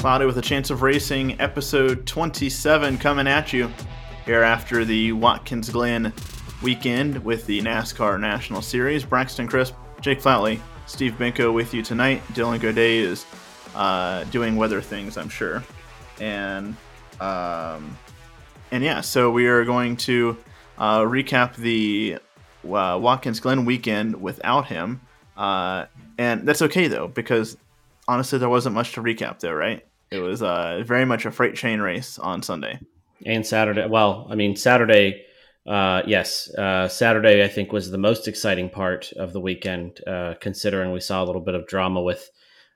Cloudy with a Chance of Racing, episode 27 coming at you here after the Watkins Glen weekend with the NASCAR National Series. Braxton Crisp, Jake Flatley, Steve Benko with you tonight. Dylan Godet is uh, doing weather things, I'm sure. And um, and yeah, so we are going to uh, recap the uh, Watkins Glen weekend without him. Uh, and that's okay though, because honestly, there wasn't much to recap there, right? It was uh, very much a freight train race on Sunday and Saturday. Well, I mean Saturday. Uh, yes, uh, Saturday I think was the most exciting part of the weekend, uh, considering we saw a little bit of drama with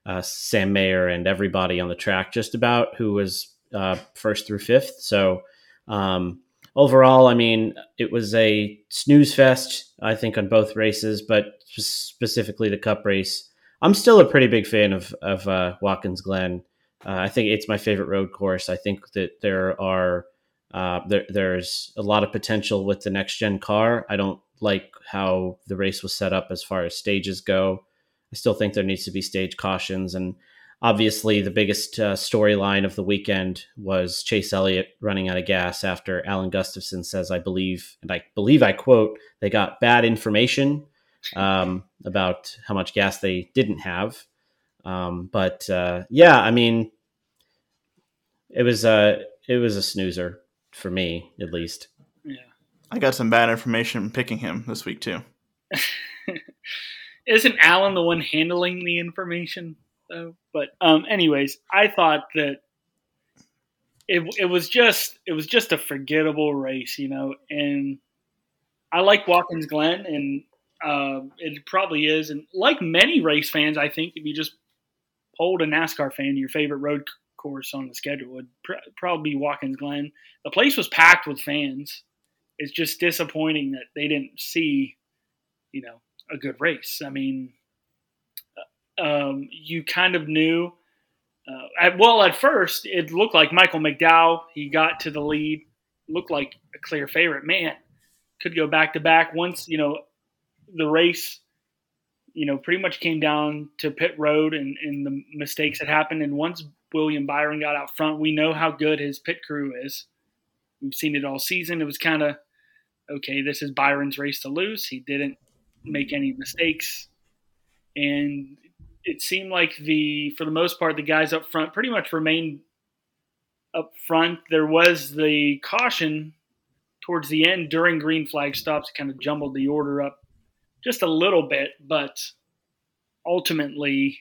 uh, Sam Mayer and everybody on the track, just about who was uh, first through fifth. So um, overall, I mean, it was a snooze fest, I think, on both races, but specifically the Cup race. I'm still a pretty big fan of of uh, Watkins Glen. Uh, I think it's my favorite road course. I think that there are uh, there, there's a lot of potential with the next gen car. I don't like how the race was set up as far as stages go. I still think there needs to be stage cautions, and obviously the biggest uh, storyline of the weekend was Chase Elliott running out of gas after Alan Gustafson says, "I believe," and I believe I quote, "They got bad information um, about how much gas they didn't have." Um, but uh, yeah, I mean, it was a it was a snoozer for me, at least. Yeah, I got some bad information picking him this week too. Isn't Alan the one handling the information though? But um, anyways, I thought that it it was just it was just a forgettable race, you know, and I like Watkins Glen, and uh, it probably is, and like many race fans, I think if you just polled a NASCAR fan, your favorite road course on the schedule would pr- probably be Watkins Glen. The place was packed with fans. It's just disappointing that they didn't see, you know, a good race. I mean, uh, um, you kind of knew. Uh, at, well, at first, it looked like Michael McDowell. He got to the lead, looked like a clear favorite. Man, could go back to back. Once you know the race you know, pretty much came down to pit road and, and the mistakes that happened. And once William Byron got out front, we know how good his pit crew is. We've seen it all season. It was kind of okay. This is Byron's race to lose. He didn't make any mistakes, and it seemed like the for the most part the guys up front pretty much remained up front. There was the caution towards the end during green flag stops, kind of jumbled the order up just a little bit, but ultimately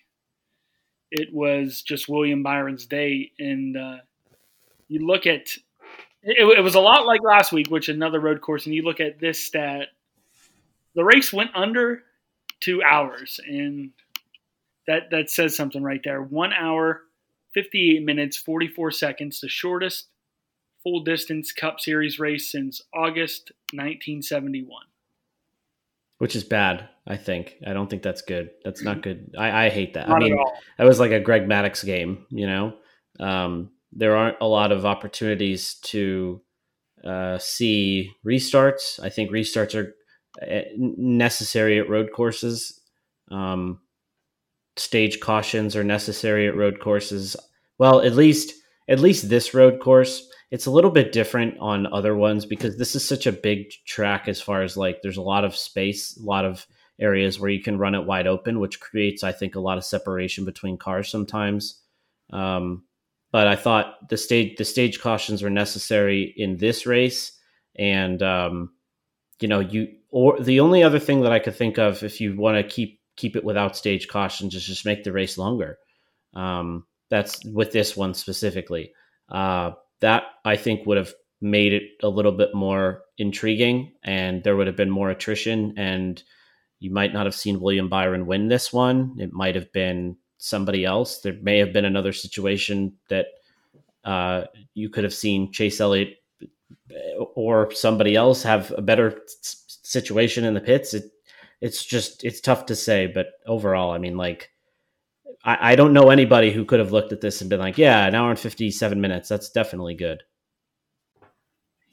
it was just William Byron's day. And uh, you look at it, it, was a lot like last week, which another road course, and you look at this stat, the race went under two hours, and that that says something right there. One hour, fifty eight minutes, forty four seconds, the shortest full distance Cup Series race since August nineteen seventy one which is bad. I think. I don't think that's good. That's not good. I, I hate that. Not I mean, that was like a Greg Maddux game. You know, um, there aren't a lot of opportunities to uh, see restarts. I think restarts are eh, necessary at road courses. Um, stage cautions are necessary at road courses. Well, at least at least this road course it's a little bit different on other ones because this is such a big track as far as like there's a lot of space, a lot of areas where you can run it wide open, which creates, I think, a lot of separation between cars sometimes. Um, but I thought the stage the stage cautions were necessary in this race, and um, you know, you or the only other thing that I could think of if you want to keep keep it without stage cautions is just make the race longer. Um, that's with this one specifically. Uh, that I think would have made it a little bit more intriguing and there would have been more attrition and you might not have seen William Byron win this one. It might have been somebody else. There may have been another situation that uh, you could have seen Chase Elliott or somebody else have a better situation in the pits. It, it's just it's tough to say, but overall, I mean, like I, I don't know anybody who could have looked at this and been like, yeah, an hour and 57 minutes. That's definitely good.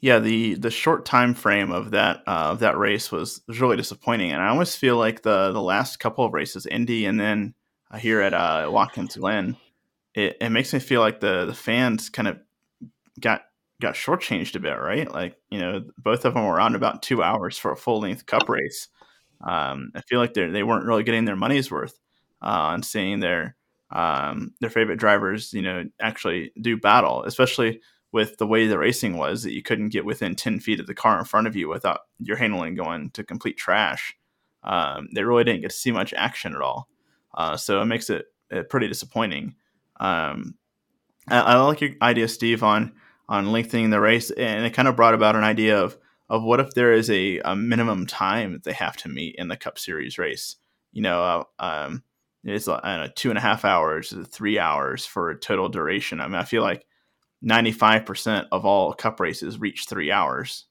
Yeah, the the short time frame of that uh, of that race was, was really disappointing, and I almost feel like the the last couple of races, Indy and then uh, here at uh, Watkins Glen, it, it makes me feel like the the fans kind of got got shortchanged a bit, right? Like you know, both of them were on about two hours for a full length Cup race. Um, I feel like they they weren't really getting their money's worth uh, on seeing their um, their favorite drivers, you know, actually do battle, especially with the way the racing was that you couldn't get within 10 feet of the car in front of you without your handling going to complete trash. Um, they really didn't get to see much action at all. Uh, so it makes it, it pretty disappointing. Um, I, I, like your idea, Steve, on on lengthening the race, and it kind of brought about an idea of of what if there is a, a minimum time that they have to meet in the Cup Series race. You know, uh, um, it's uh, know, two and a half hours, three hours for total duration. I mean, I feel like 95% of all cup races reach three hours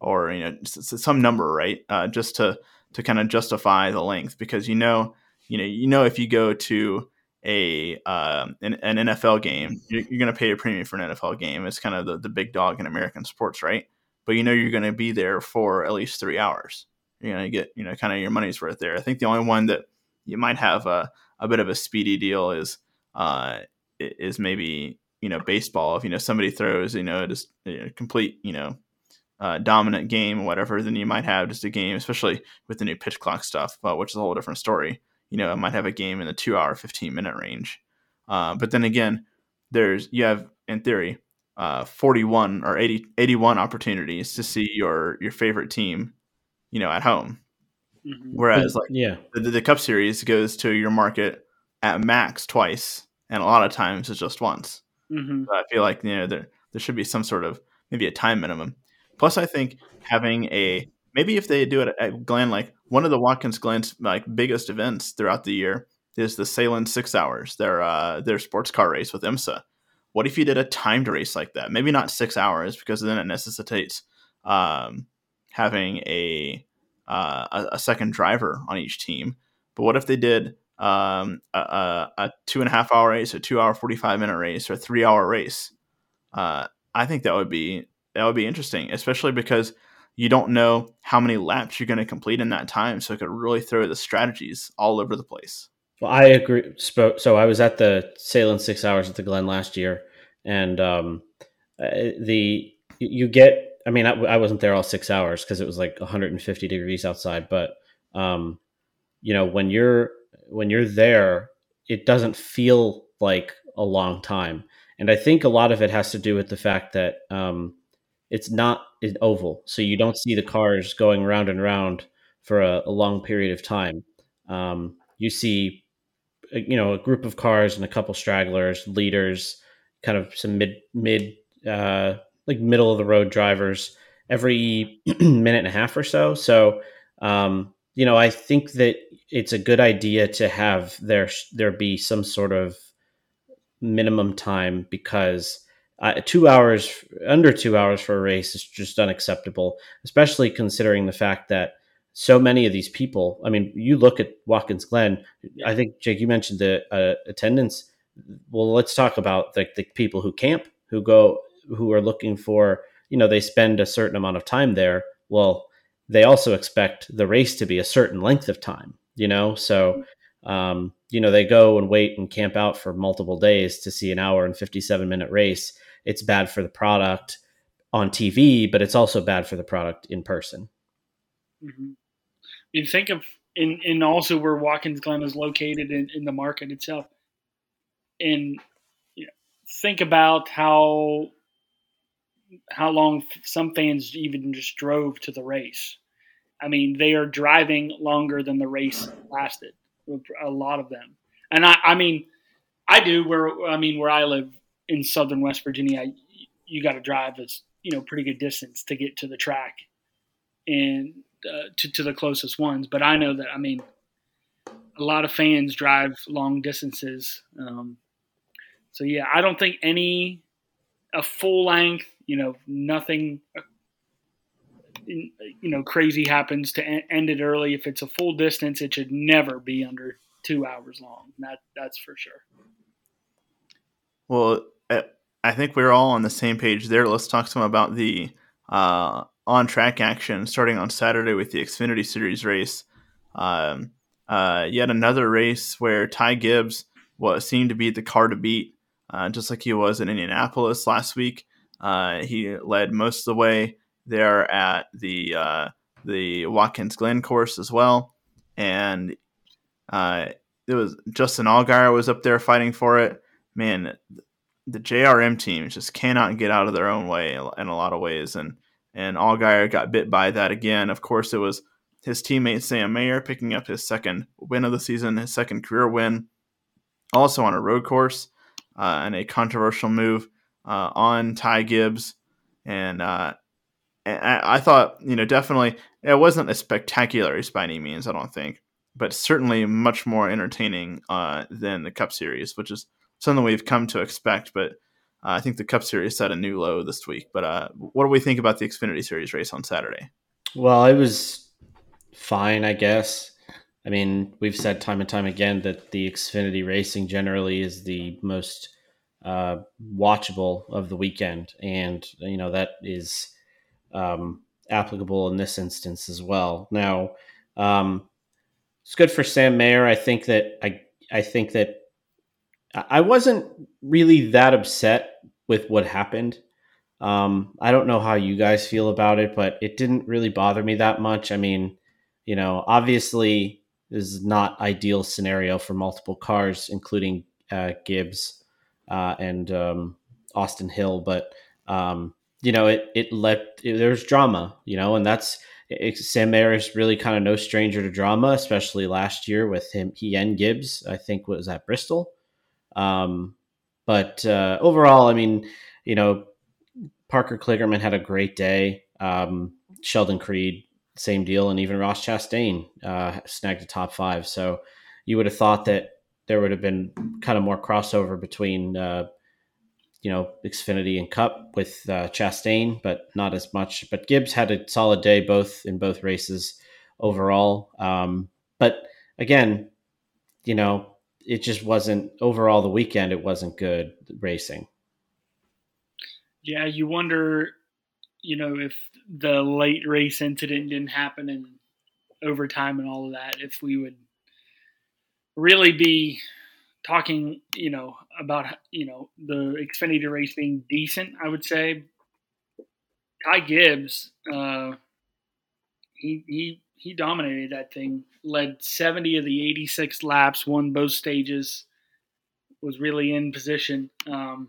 or, you know, some number, right? Uh, just to, to kind of justify the length because, you know, you know, you know, if you go to a, uh, an, an, NFL game, you're, you're going to pay a premium for an NFL game. It's kind of the, the big dog in American sports, right? But you know, you're going to be there for at least three hours. You're going to get, you know, kind of your money's worth there. I think the only one that you might have a, a bit of a speedy deal is, uh, is maybe you know baseball. If you know somebody throws you know just a complete you know uh, dominant game or whatever then you might have just a game especially with the new pitch clock stuff uh, which is a whole different story. You know it might have a game in the two hour 15 minute range. Uh, but then again there's you have in theory uh, 41 or 80 81 opportunities to see your your favorite team you know at home mm-hmm. whereas like yeah the, the cup series goes to your market at max twice and a lot of times it's just once Mm-hmm. I feel like you know there there should be some sort of maybe a time minimum. Plus, I think having a maybe if they do it at Glen, like one of the Watkins Glen's like biggest events throughout the year is the Sahlen Six Hours, their uh, their sports car race with IMSA. What if you did a timed race like that? Maybe not six hours because then it necessitates um, having a, uh, a a second driver on each team. But what if they did um, a, a, two and a half hour race, a two hour forty five minute race, or a three hour race. Uh, I think that would be that would be interesting, especially because you don't know how many laps you're going to complete in that time, so it could really throw the strategies all over the place. Well, I agree. So I was at the Sahlen Six Hours at the Glen last year, and um, uh, the you get. I mean, I, I wasn't there all six hours because it was like 150 degrees outside, but um, you know, when you're when you're there, it doesn't feel like a long time. And I think a lot of it has to do with the fact that um, it's not an oval, so you don't see the cars going round and round for a, a long period of time. Um, you see, uh, you know, a group of cars and a couple stragglers, leaders, kind of some mid mid uh, like middle of the road drivers every minute and a half or so. So um, you know, I think that it's a good idea to have there there be some sort of minimum time because uh, two hours under two hours for a race is just unacceptable, especially considering the fact that so many of these people. I mean, you look at Watkins Glen. I think Jake, you mentioned the uh, attendance. Well, let's talk about the, the people who camp, who go, who are looking for. You know, they spend a certain amount of time there. Well, they also expect the race to be a certain length of time, you know? So, um, you know, they go and wait and camp out for multiple days to see an hour and 57 minute race. It's bad for the product on TV, but it's also bad for the product in person. Mm-hmm. You think of, in, in also where Watkins Glen is located in, in the market itself. And you know, think about how how long some fans even just drove to the race. I mean, they are driving longer than the race lasted. A lot of them, and I, I mean, I do where I mean where I live in southern West Virginia. I, you got to drive a you know pretty good distance to get to the track and uh, to to the closest ones. But I know that I mean, a lot of fans drive long distances. Um, so yeah, I don't think any a full length you know, nothing, you know, crazy happens to end it early. If it's a full distance, it should never be under two hours long. That that's for sure. Well, I think we're all on the same page there. Let's talk some about the uh, on track action starting on Saturday with the Xfinity Series race. Um, uh, yet another race where Ty Gibbs was seemed to be the car to beat uh, just like he was in Indianapolis last week. Uh, he led most of the way there at the uh, the Watkins Glen course as well, and uh, it was Justin Allgaier was up there fighting for it. Man, the JRM team just cannot get out of their own way in a lot of ways, and and Allgaier got bit by that again. Of course, it was his teammate Sam Mayer picking up his second win of the season, his second career win, also on a road course, uh, and a controversial move uh, on Ty Gibbs, and, uh, I, I, thought you know definitely it wasn't a spectacular race by any means, I don't think, but certainly much more entertaining uh, than the Cup Series, which is something we've come to expect, but. Uh, I think the Cup Series set a new low this week, but uh, what do we think about the Xfinity Series race on Saturday? Well, it was fine, I guess. I mean, we've said time and time again that the Xfinity racing generally is the most uh, watchable of the weekend, and you know that is um, applicable in this instance as well. Now, um, it's good for Sam Mayer. I think that I I think that I wasn't really that upset with what happened. Um, I don't know how you guys feel about it, but it didn't really bother me that much. I mean, you know, obviously, this is not ideal scenario for multiple cars, including uh, Gibbs uh, and um, Austin Hill, but um, you know, it it let it, there's drama, you know, and that's it, Sam Mayer is really kind of no stranger to drama, especially last year with him he and Gibbs. I think was at Bristol, um, but uh, overall, I mean, you know, Parker Kligerman had a great day. Um, Sheldon Creed, same deal, and even Ross Chastain uh, snagged a top five. So you would have thought that there would have been kind of more crossover between uh, you know Xfinity and Cup with uh, Chastain, but not as much. But Gibbs had a solid day both in both races overall. Um, but again, you know, it just wasn't overall the weekend. It wasn't good racing. Yeah, you wonder, you know, if the late race incident didn't happen in overtime and all of that, if we would really be talking, you know, about you know the Xfinity race being decent. I would say Ty Gibbs, uh, he he he dominated that thing. Led 70 of the 86 laps, won both stages, was really in position. Um,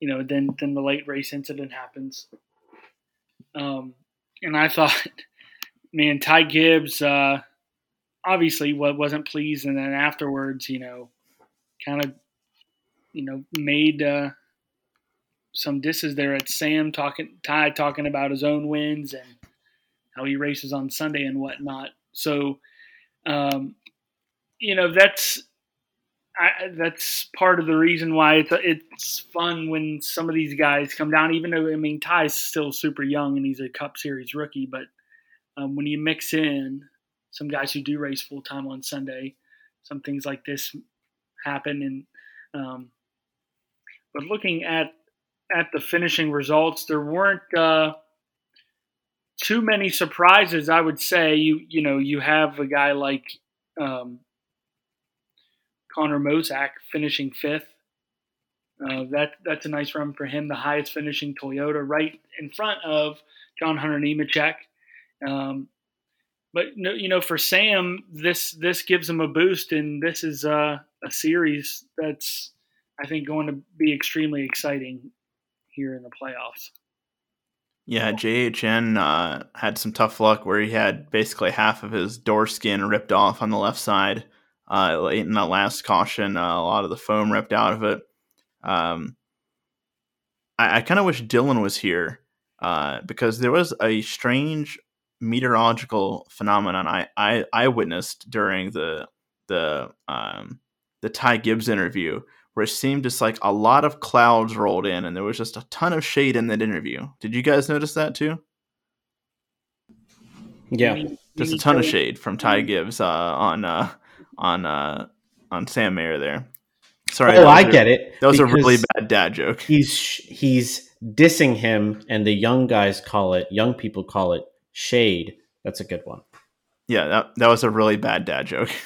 you know, then then the late race incident happens. Um, and I thought, man, Ty Gibbs. Uh, obviously what wasn't pleased, and then afterwards, you know, kind of, you know, made uh, some disses there at Sam talking, Ty talking about his own wins and how he races on Sunday and whatnot. So, um, you know, that's I, that's part of the reason why it's it's fun when some of these guys come down. Even though I mean Ty's still super young and he's a Cup Series rookie, but um, when you mix in some guys who do race full time on Sunday. Some things like this happen, and um, but looking at at the finishing results, there weren't uh, too many surprises. I would say you you know you have a guy like um, Connor Mosack finishing fifth. Uh, that that's a nice run for him. The highest finishing Toyota, right in front of John Hunter Nemechek. Um, but you know, for Sam, this this gives him a boost, and this is uh, a series that's I think going to be extremely exciting here in the playoffs. Yeah, JHN uh, had some tough luck where he had basically half of his door skin ripped off on the left side uh, late in that last caution. Uh, a lot of the foam ripped out of it. Um, I, I kind of wish Dylan was here uh, because there was a strange meteorological phenomenon I, I, I witnessed during the the um, the Ty Gibbs interview, where it seemed just like a lot of clouds rolled in, and there was just a ton of shade in that interview. Did you guys notice that too? Yeah, just a ton of shade from Ty Gibbs uh, on uh, on uh, on Sam Mayer there. Sorry, oh, I a, get it. That was a really bad dad joke. He's he's dissing him, and the young guys call it, young people call it Shade. That's a good one. Yeah, that, that was a really bad dad joke.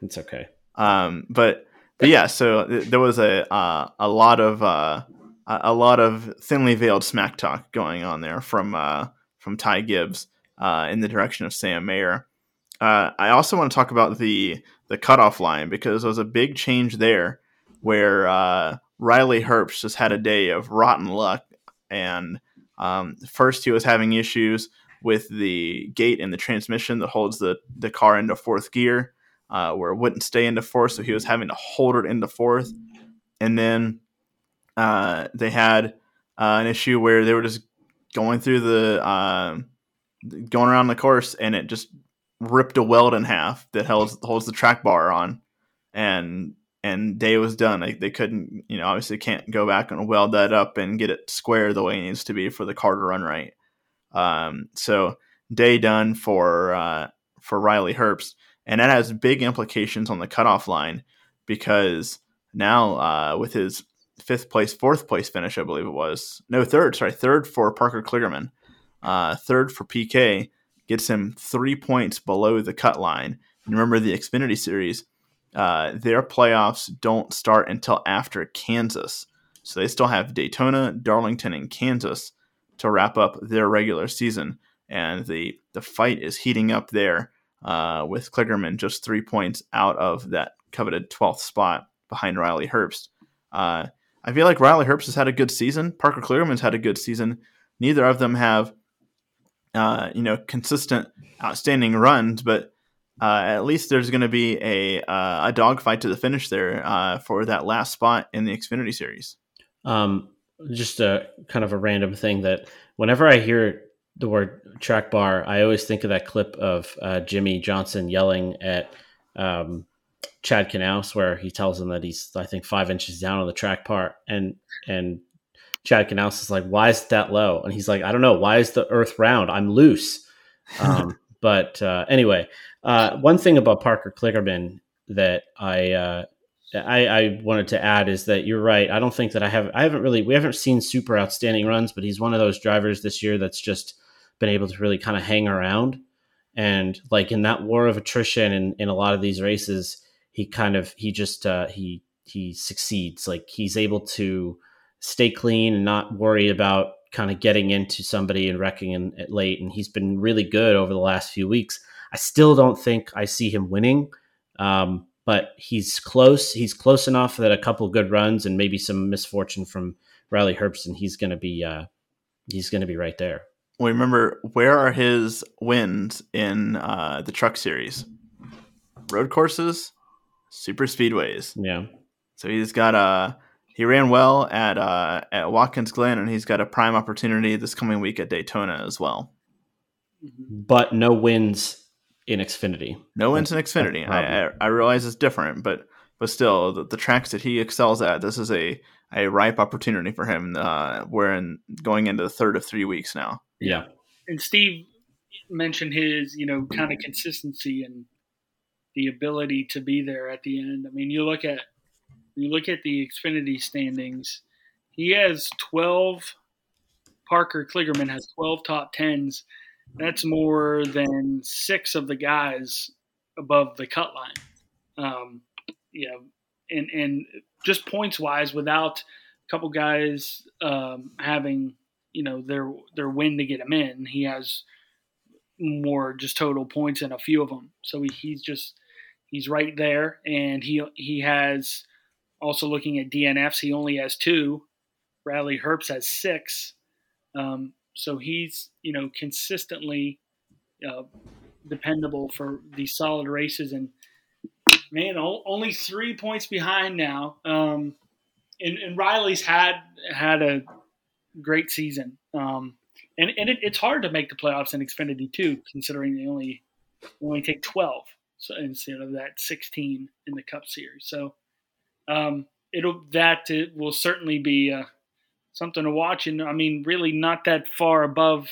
It's okay. Um, but but yeah, so there was a uh, a lot of uh, a lot of thinly veiled smack talk going on there from uh, from Ty Gibbs uh, in the direction of Sam Mayer. Uh, I also want to talk about the the cutoff line because there was a big change there where uh, Riley Herbst just had a day of rotten luck. And um, first, he was having issues with the gate and the transmission that holds the, the car into fourth gear, uh, where it wouldn't stay into fourth. So he was having to hold it into fourth. And then uh, they had uh, an issue where they were just going through the um, going around the course and it just ripped a weld in half that holds holds the track bar on, and and day was done. They, they couldn't, you know, obviously can't go back and weld that up and get it square the way it needs to be for the car to run right. Um, so day done for uh, for Riley Herbst, and that has big implications on the cutoff line because now uh, with his fifth place, fourth place finish, I believe it was no third, sorry, third for Parker Kligerman, uh, third for PK gets him three points below the cut line. And remember the Xfinity Series, uh, their playoffs don't start until after Kansas. So they still have Daytona, Darlington, and Kansas to wrap up their regular season. And the, the fight is heating up there uh, with Kligerman just three points out of that coveted 12th spot behind Riley Herbst. Uh, I feel like Riley Herbst has had a good season. Parker Kligerman's had a good season. Neither of them have uh, you know, consistent, outstanding runs, but uh, at least there's going to be a uh, a dogfight to the finish there uh, for that last spot in the Xfinity Series. Um, just a kind of a random thing that whenever I hear the word track bar, I always think of that clip of uh, Jimmie Johnson yelling at um, Chad Knaus, where he tells him that he's I think five inches down on the track bar, and and Chad Knaus is like, why is that low? And he's like, I don't know. Why is the earth round? I'm loose. Um, but uh, anyway, uh, one thing about Parker Kligerman that I, uh, I, I wanted to add is that you're right. I don't think that I have I haven't really we haven't seen super outstanding runs, but he's one of those drivers this year that's just been able to really kind of hang around. And like in that war of attrition in, in a lot of these races, he kind of he just uh, he he succeeds. Like he's able to stay clean and not worry about kind of getting into somebody and wrecking it late. And he's been really good over the last few weeks. I still don't think I see him winning, um, but he's close. He's close enough that a couple good runs and maybe some misfortune from Riley Herbst, he's going to be uh, he's going to be right there. Well, remember where are his wins in uh, the Truck Series? Road courses, super speedways. Yeah. So he's got a he ran well at uh, at Watkins Glen, and he's got a prime opportunity this coming week at Daytona as well. But no wins in Xfinity. No wins in Xfinity. I, I, I realize it's different, but but still, the, the, tracks that he excels at, this is a a ripe opportunity for him. Uh, we're in going into the third of three weeks now. Yeah. And Steve mentioned his, you know, kind of consistency and the ability to be there at the end. I mean, you look at you look at the Xfinity standings, he has 12. Parker Kligerman has 12 top tens. That's more than six of the guys above the cut line. Um, yeah, and and just points wise, without a couple guys um, having you know their their win to get him in, he has more just total points in a few of them. So he, he's just he's right there, and he he has also, looking at DNFs, he only has two. Riley Herbst has six. Um, so he's, you know, consistently uh, dependable for these solid races. And man, only three points behind now. Um, and, and, Riley's had had a great season. Um, and and it, it's hard to make the playoffs in Xfinity too, considering they only only take twelve so instead of that sixteen in the Cup Series. So um, it'll that it will certainly be uh, something to watch. And I mean, really not that far above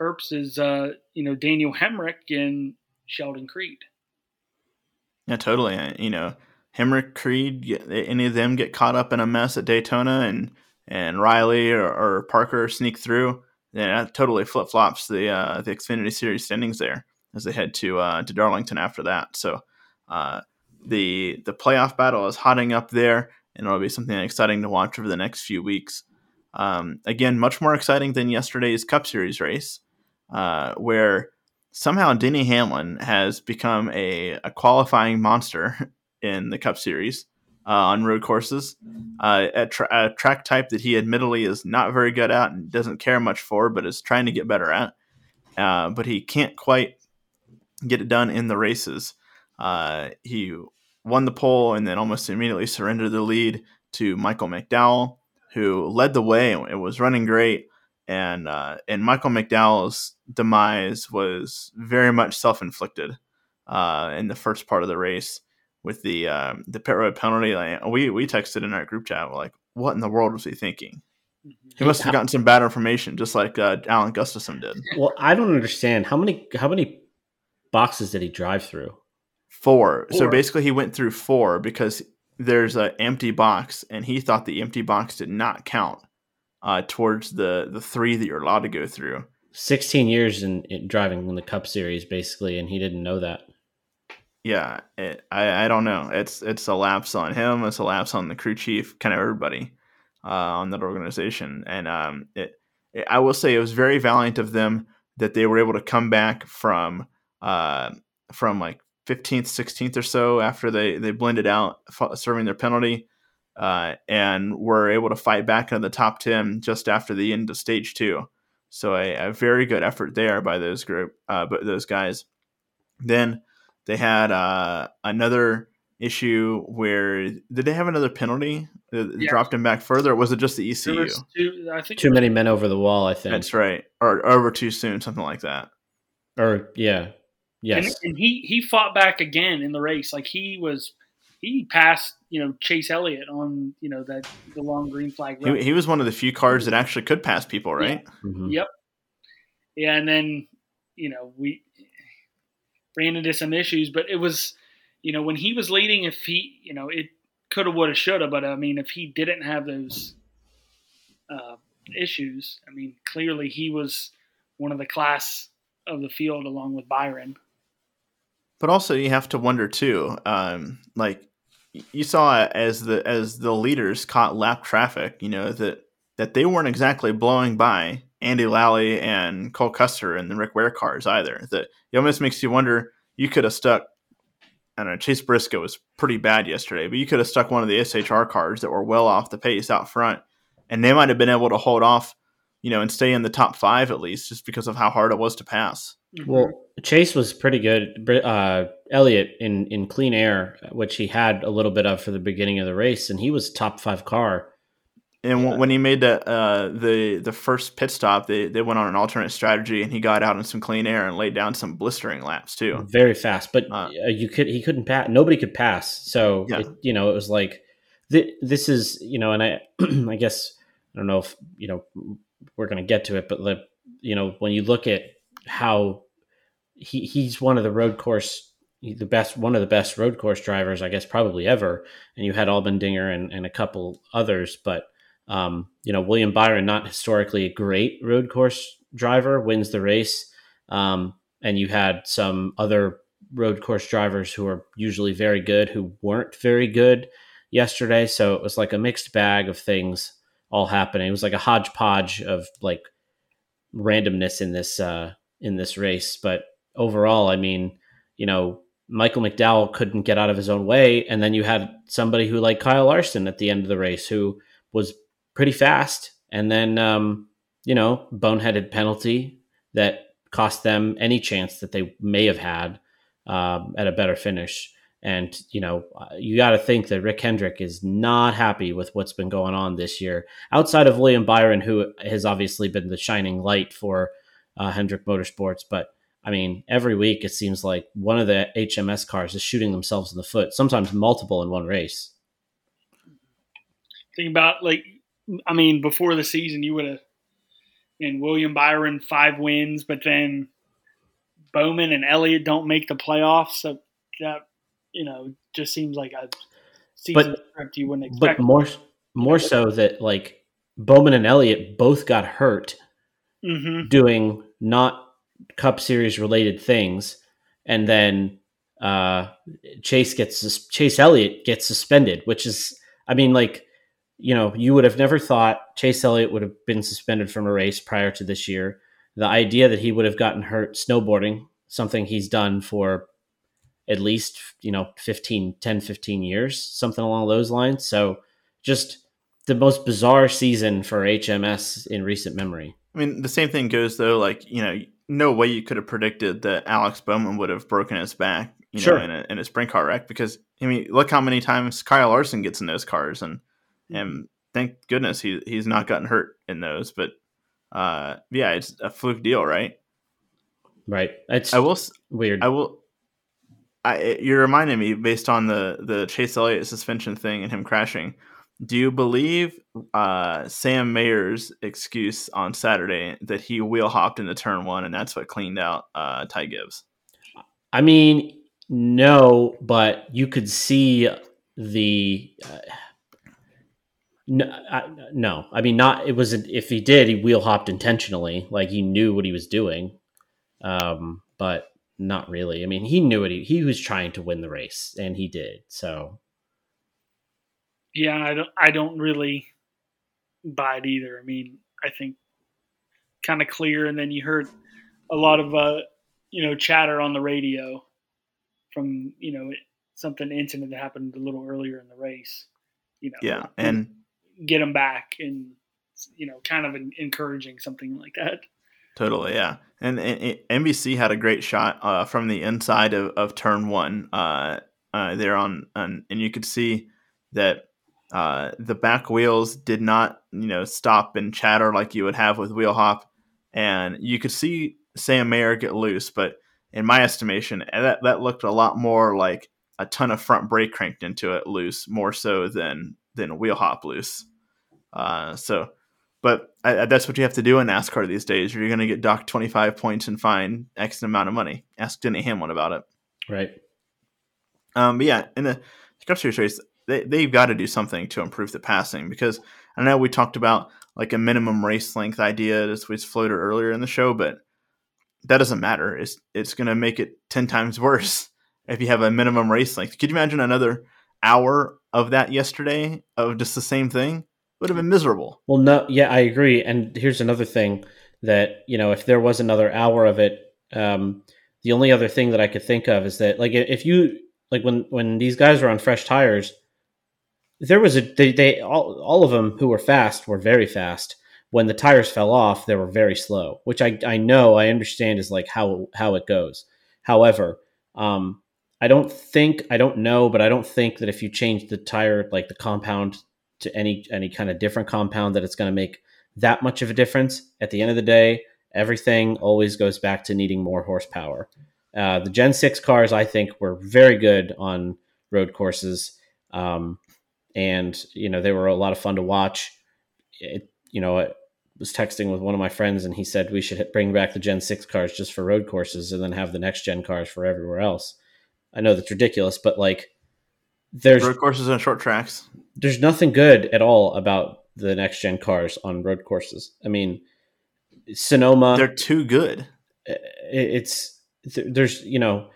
Herbst is uh, you know Daniel Hemric and Sheldon Creed. Yeah, totally. You know, Hemric, Creed, any of them get caught up in a mess at Daytona, and and Riley or, or Parker sneak through. Yeah, that totally flip flops the uh, the Xfinity Series standings there as they head to uh, to Darlington after that. So uh, the the playoff battle is hotting up there, and it'll be something exciting to watch over the next few weeks. Um, again, much more exciting than yesterday's Cup Series race, uh, where somehow Denny Hamlin has become a, a qualifying monster in the Cup Series uh, on road courses, uh, a, tra- a, track type that he admittedly is not very good at and doesn't care much for, but is trying to get better at. Uh, but he can't quite get it done in the races. Uh, he won the pole and then almost immediately surrendered the lead to Michael McDowell, who led the way and was running great. And uh, and Michael McDowell's demise was very much self inflicted uh, in the first part of the race with the um, the pit road penalty. Like, we we texted in our group chat like, what in the world was he thinking? He must have gotten some bad information, just like uh, Alan Gustafson did. Well, I don't understand how many how many boxes did he drive through? Four. four. So basically, he went through four because there's an empty box, and he thought the empty box did not count uh, towards the the three that you're allowed to go through. Sixteen years in, in driving in the Cup Series, basically, and he didn't know that. Yeah, it, I I don't know. It's it's a lapse on him. It's a lapse on the crew chief, kind of everybody uh, on that organization. And um, it, it, I will say it was very valiant of them that they were able to come back from uh, from like 15th, 16th or so after they they blended out serving their penalty, uh, and were able to fight back into the top 10 just after the end of stage two. So a, a very good effort there by those group, uh, but those guys. Then they had uh, another issue where did they have another penalty that yeah. dropped him back further? Or was it just the ECU? Two, I think too many men over the wall. I think that's right, or over too soon, something like that. Or yeah, yes. And, and he he fought back again in the race. Like he was he passed you know Chase Elliott on you know that the long green flag. He, he, was one of the few cars that actually could pass people, right? Yeah. Mm-hmm. Yep. Yeah, and then you know we ran into some issues, but it was you know when he was leading, if he you know it coulda, woulda, shoulda, but I mean if he didn't have those uh, issues, I mean clearly he was one of the class of the field along with Byron. But also, you have to wonder too. Um, like you saw as the as the leaders caught lap traffic, you know that that they weren't exactly blowing by Andy Lally and Cole Custer and the Rick Ware cars either. That it almost makes you wonder. You could have stuck. I don't know. Chase Briscoe was pretty bad yesterday, but you could have stuck one of the SHR cars that were well off the pace out front, and they might have been able to hold off, you know, and stay in the top five at least, just because of how hard it was to pass. Mm-hmm. Well, Chase was pretty good. Uh, Elliott in in clean air, which he had a little bit of for the beginning of the race, and he was top five car. And yeah. when he made the uh, the the first pit stop, they, they went on an alternate strategy, and he got out in some clean air and laid down some blistering laps too. Very fast, but uh, you could he couldn't pass. Nobody could pass. So yeah. it, you know it was like th- this is you know, and I I guess I don't know if you know we're gonna get to it, but the you know when you look at how he he's one of the road course the best one of the best road course drivers I guess probably ever. And you had Allmendinger and, and a couple others but um, you know William Byron not historically a great road course driver wins the race. Um, and you had some other road course drivers who are usually very good who weren't very good yesterday. So it was like a mixed bag of things all happening. It was like a hodgepodge of like randomness in this uh in this race. But overall, I mean, you know, Michael McDowell couldn't get out of his own way, and then you had somebody who like Kyle Larson at the end of the race who was pretty fast, and then um, you know, boneheaded penalty that cost them any chance that they may have had um, at a better finish. And you know, you got to think that Rick Hendrick is not happy with what's been going on this year. Outside of William Byron, who has obviously been the shining light for uh, Hendrick Motorsports, but I mean, every week it seems like one of the HMS cars is shooting themselves in the foot, sometimes multiple in one race. Think about like, I mean, before the season, you would have, and William Byron five wins, but then Bowman and Elliott don't make the playoffs. So that you know just seems like a season but, you wouldn't expect. But more more so that like Bowman and Elliott both got hurt mm-hmm. doing not Cup Series related things, and then uh, Chase gets Chase Elliott gets suspended, which is, I mean, like, you know, you would have never thought Chase Elliott would have been suspended from a race prior to this year. The idea that he would have gotten hurt snowboarding, something he's done for at least, you know, 15, 10, 15 years, something along those lines. So just the most bizarre season for HMS in recent memory. I mean, the same thing goes though. Like, you know, no way you could have predicted that Alex Bowman would have broken his back, you Sure. know, in a, in a sprint car wreck. Because I mean, look how many times Kyle Larson gets in those cars, and and thank goodness he he's not gotten hurt in those. But uh, yeah, it's a fluke deal, right? Right. It's I will weird. I will. I, you're reminding me based on the the Chase Elliott suspension thing and him crashing. Do you believe uh, Sam Mayer's excuse on Saturday that he wheel hopped into turn one and that's what cleaned out uh, Ty Gibbs? I mean, no, but you could see the. Uh, no, I, no, I mean, not. It was if he did, he wheel hopped intentionally, like he knew what he was doing. Um, but not really. I mean, he knew it. He, he was trying to win the race, and he did. So Yeah, I don't. I don't really buy it either. I mean, I think kind of clear, and then you heard a lot of uh, you know chatter on the radio from you know something incident that happened a little earlier in the race. You know, Yeah, and get him back and you know kind of encouraging something like that. Totally, yeah. And, NBC had a great shot uh, from the inside of, of turn one uh, uh, there on, on, and you could see that uh, the back wheels did not, you know, stop and chatter like you would have with wheel hop, and you could see Sam Mayer get loose. But in my estimation, that that looked a lot more like a ton of front brake cranked into it loose, more so than than wheel hop loose. Uh, so but I, I- that's what you have to do in NASCAR these days. Or you're going to get docked 25 points and fined X amount of money. Ask Denny Hamlin about it. right. Um, but yeah, in the Cup Series race, they, they've got to do something to improve the passing because I know we talked about like a minimum race length idea as was floated earlier in the show, but that doesn't matter. It's it's going to make it 10 times worse if you have a minimum race length. Could you imagine another hour of that yesterday of just the same thing? Would have been miserable. Well, no, yeah, I agree. And here's another thing that you know, if there was another hour of it, um, the only other thing that I could think of is that, like, if you like when when these guys were on fresh tires, there was a they, they all all of them who were fast were very fast. When the tires fell off, they were very slow, which I I know I understand is like how how it goes. However, um, I don't think I don't know, but I don't think that if you change the tire like the compound to any any kind of different compound that it's going to make that much of a difference. At the end of the day, everything always goes back to needing more horsepower. Uh, the Gen Six cars, I think, were very good on road courses, um, and you know they were a lot of fun to watch. It, you know, I was texting with one of my friends, and he said we should bring back the Gen Six cars just for road courses, and then have the next gen cars for everywhere else. I know that's ridiculous, but like, there's Road courses and short tracks. there's nothing good at all about the next gen cars on road courses. I mean, Sonoma, They're too good. it's there's you know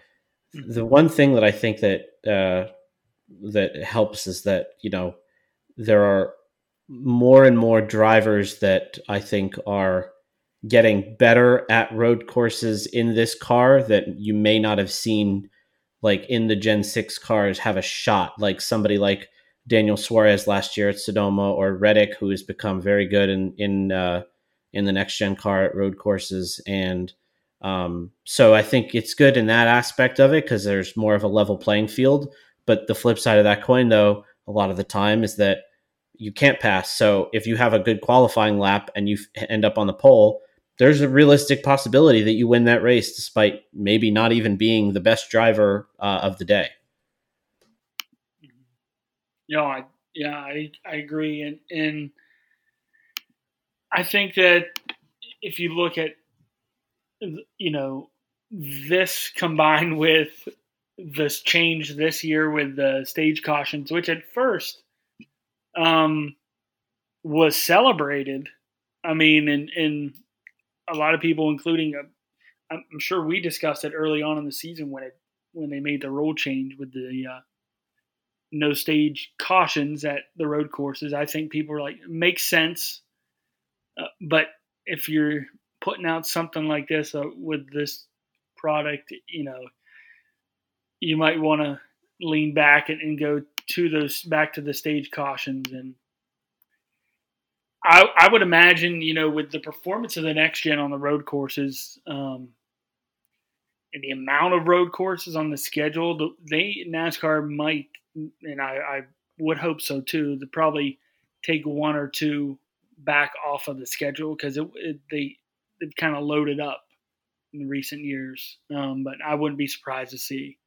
the one thing that I think that uh, that helps is that you know there are more and more drivers that I think are getting better at road courses in this car that you may not have seen like in the Gen 6 cars have a shot like somebody like Daniel Suarez last year at Sonoma or Reddick who has become very good in in uh, in the next gen car at road courses and um, so I think it's good in that aspect of it because there's more of a level playing field. But the flip side of that coin, though, a lot of the time is that you can't pass. So if you have a good qualifying lap and you f- end up on the pole, there's a realistic possibility that you win that race despite maybe not even being the best driver uh, of the day. You know, I yeah, I I agree, and and I think that if you look at you know this combined with this change this year with the stage cautions, which at first um, was celebrated. I mean, and and a lot of people, including uh, I'm sure we discussed it early on in the season when it when they made the rule change with the uh, no stage cautions at the road courses. I think people are like, makes sense. Uh, but if you're putting out something like this uh, with this product, you know, you might want to lean back and, and, go to those back to the stage cautions and I, I would imagine you know with the performance of the next gen on the road courses um, and the amount of road courses on the schedule they NASCAR might and I, I would hope so too to probably take one or two back off of the schedule because it, it, they they've kind of loaded up in recent years um, but I wouldn't be surprised to see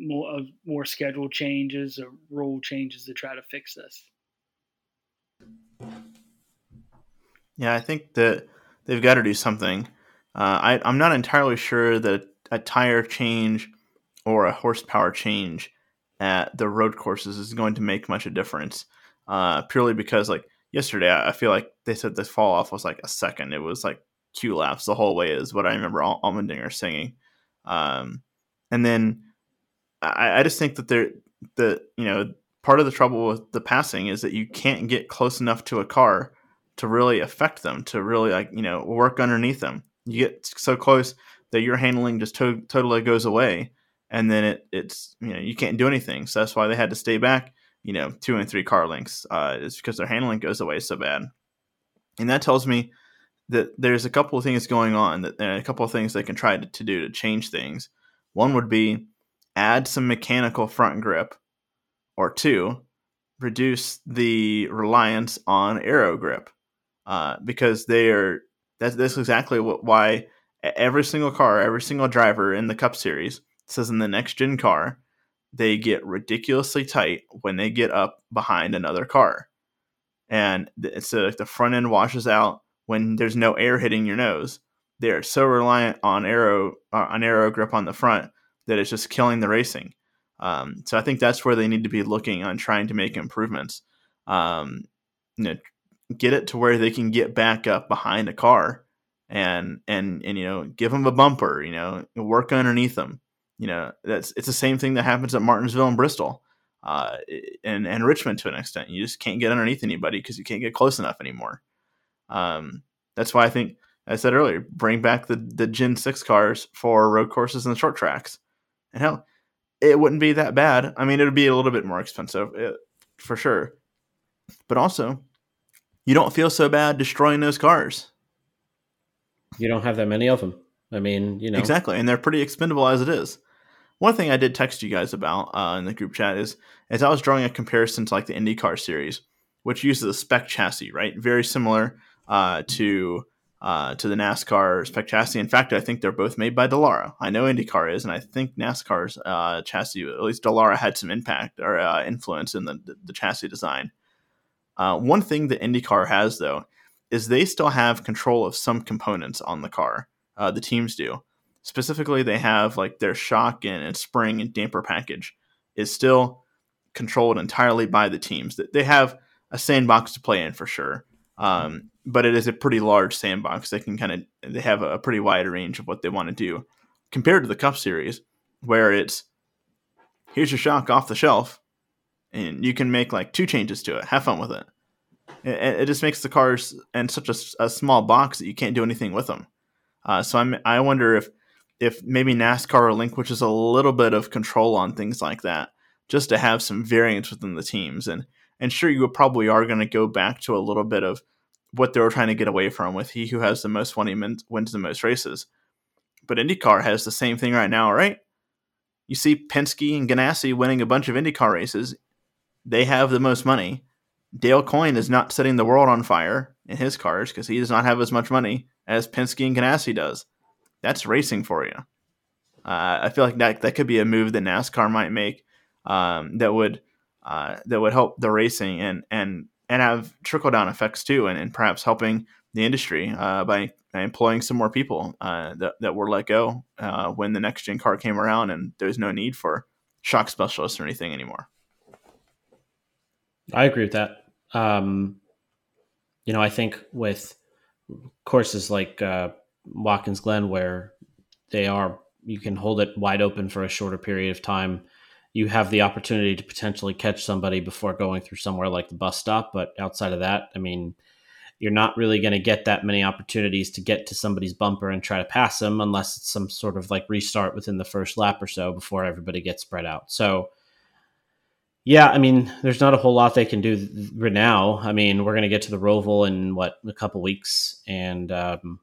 more of more schedule changes or rule changes to try to fix this. Yeah, I think that they've got to do something. Uh, I, I'm not entirely sure that a tire change or a horsepower change at the road courses is going to make much a difference. Uh, purely because, like yesterday, I feel like they said the fall off was like a second. It was like two laps the whole way, is what I remember Allmendinger singing. Um, and then I, I just think that they're the you know part of the trouble with the passing is that you can't get close enough to a car to really affect them to really like you know work underneath them. You get so close that your handling just to- totally goes away, and then it it's you know you can't do anything. So that's why they had to stay back you know two and three car lengths. Uh, because their handling goes away so bad, and that tells me that there's a couple of things going on that a couple of things they can try to, to do to change things. One would be add some mechanical front grip, or two, reduce the reliance on aero grip, uh, because they are that's that's exactly what why every single car, every single driver in the Cup Series says in the next gen car they get ridiculously tight when they get up behind another car, and so like the front end washes out when there's no air hitting your nose. They're so reliant on aero uh, on aero grip on the front that it's just killing the racing. Um, so I think that's where they need to be looking on trying to make improvements. Um, you know, get it to where they can get back up behind a car and and and you know give them a bumper. You know, work underneath them. You know, that's it's the same thing that happens at Martinsville and Bristol, uh, and and Richmond to an extent. You just can't get underneath anybody because you can't get close enough anymore. Um, that's why I think I said earlier, bring back the the Gen Six cars for road courses and short tracks and hell, it wouldn't be that bad. I mean, it would be a little bit more expensive it, for sure. But also, you don't feel so bad destroying those cars. You don't have that many of them. I mean, you know. Exactly. And they're pretty expendable as it is. One thing I did text you guys about uh, in the group chat is as I was drawing a comparison to like the IndyCar series, which uses a spec chassis, right? Very similar uh, to uh, to the NASCAR spec chassis. In fact, I think they're both made by Dallara. I know IndyCar is, and I think NASCAR's uh, chassis, at least Dallara, had some impact or uh, influence in the, the chassis design. Uh, one thing that IndyCar has, though, is they still have control of some components on the car. Uh, the teams do. Specifically, they have like their shock and, and spring and damper package is still controlled entirely by the teams. They have a sandbox to play in for sure. Um, but it is a pretty large sandbox. They can kind of they have a pretty wide range of what they want to do compared to the Cup Series, where it's here's your shock off the shelf, and you can make like two changes to it. Have fun with it. It, it just makes the cars in such a, a, small box that you can't do anything with them. Uh, so I'm I wonder if if maybe NASCAR relinquishes a little bit of control on things like that, just to have some variance within the teams. And and sure, you probably are going to go back to a little bit of what they were trying to get away from with he who has the most money wins the most races. But IndyCar has the same thing right now, right? You see Penske and Ganassi winning a bunch of IndyCar races. They have the most money. Dale Coyne is not setting the world on fire in his cars because he does not have as much money as Penske and Ganassi does. That's racing for you. Uh, I feel like that that could be a move that NASCAR might make um, that would uh, that would help the racing and and and have trickle down effects too, and, and perhaps helping the industry uh, by, employing some more people uh, that, that were let go uh, when the next gen car came around, and there's no need for shock specialists or anything anymore. I agree with that. Um, you know, I think with courses like uh, Watkins Glen, where they are you can hold it wide open for a shorter period of time. You have the opportunity to potentially catch somebody before going through somewhere like the bus stop. But outside of that, I mean, you're not really going to get that many opportunities to get to somebody's bumper and try to pass them unless it's some sort of like restart within the first lap or so before everybody gets spread out. So, yeah, I mean, there's not a whole lot they can do right now. I mean, we're going to get to the Roval in what a couple weeks, and um,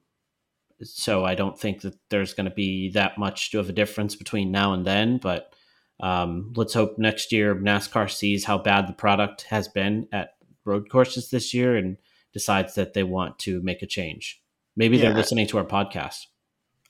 so I don't think that there's going to be that much of a difference between now and then. But um, let's hope next year NASCAR sees how bad the product has been at road courses this year and decides that they want to make a change. Maybe yeah. they're listening to our podcast.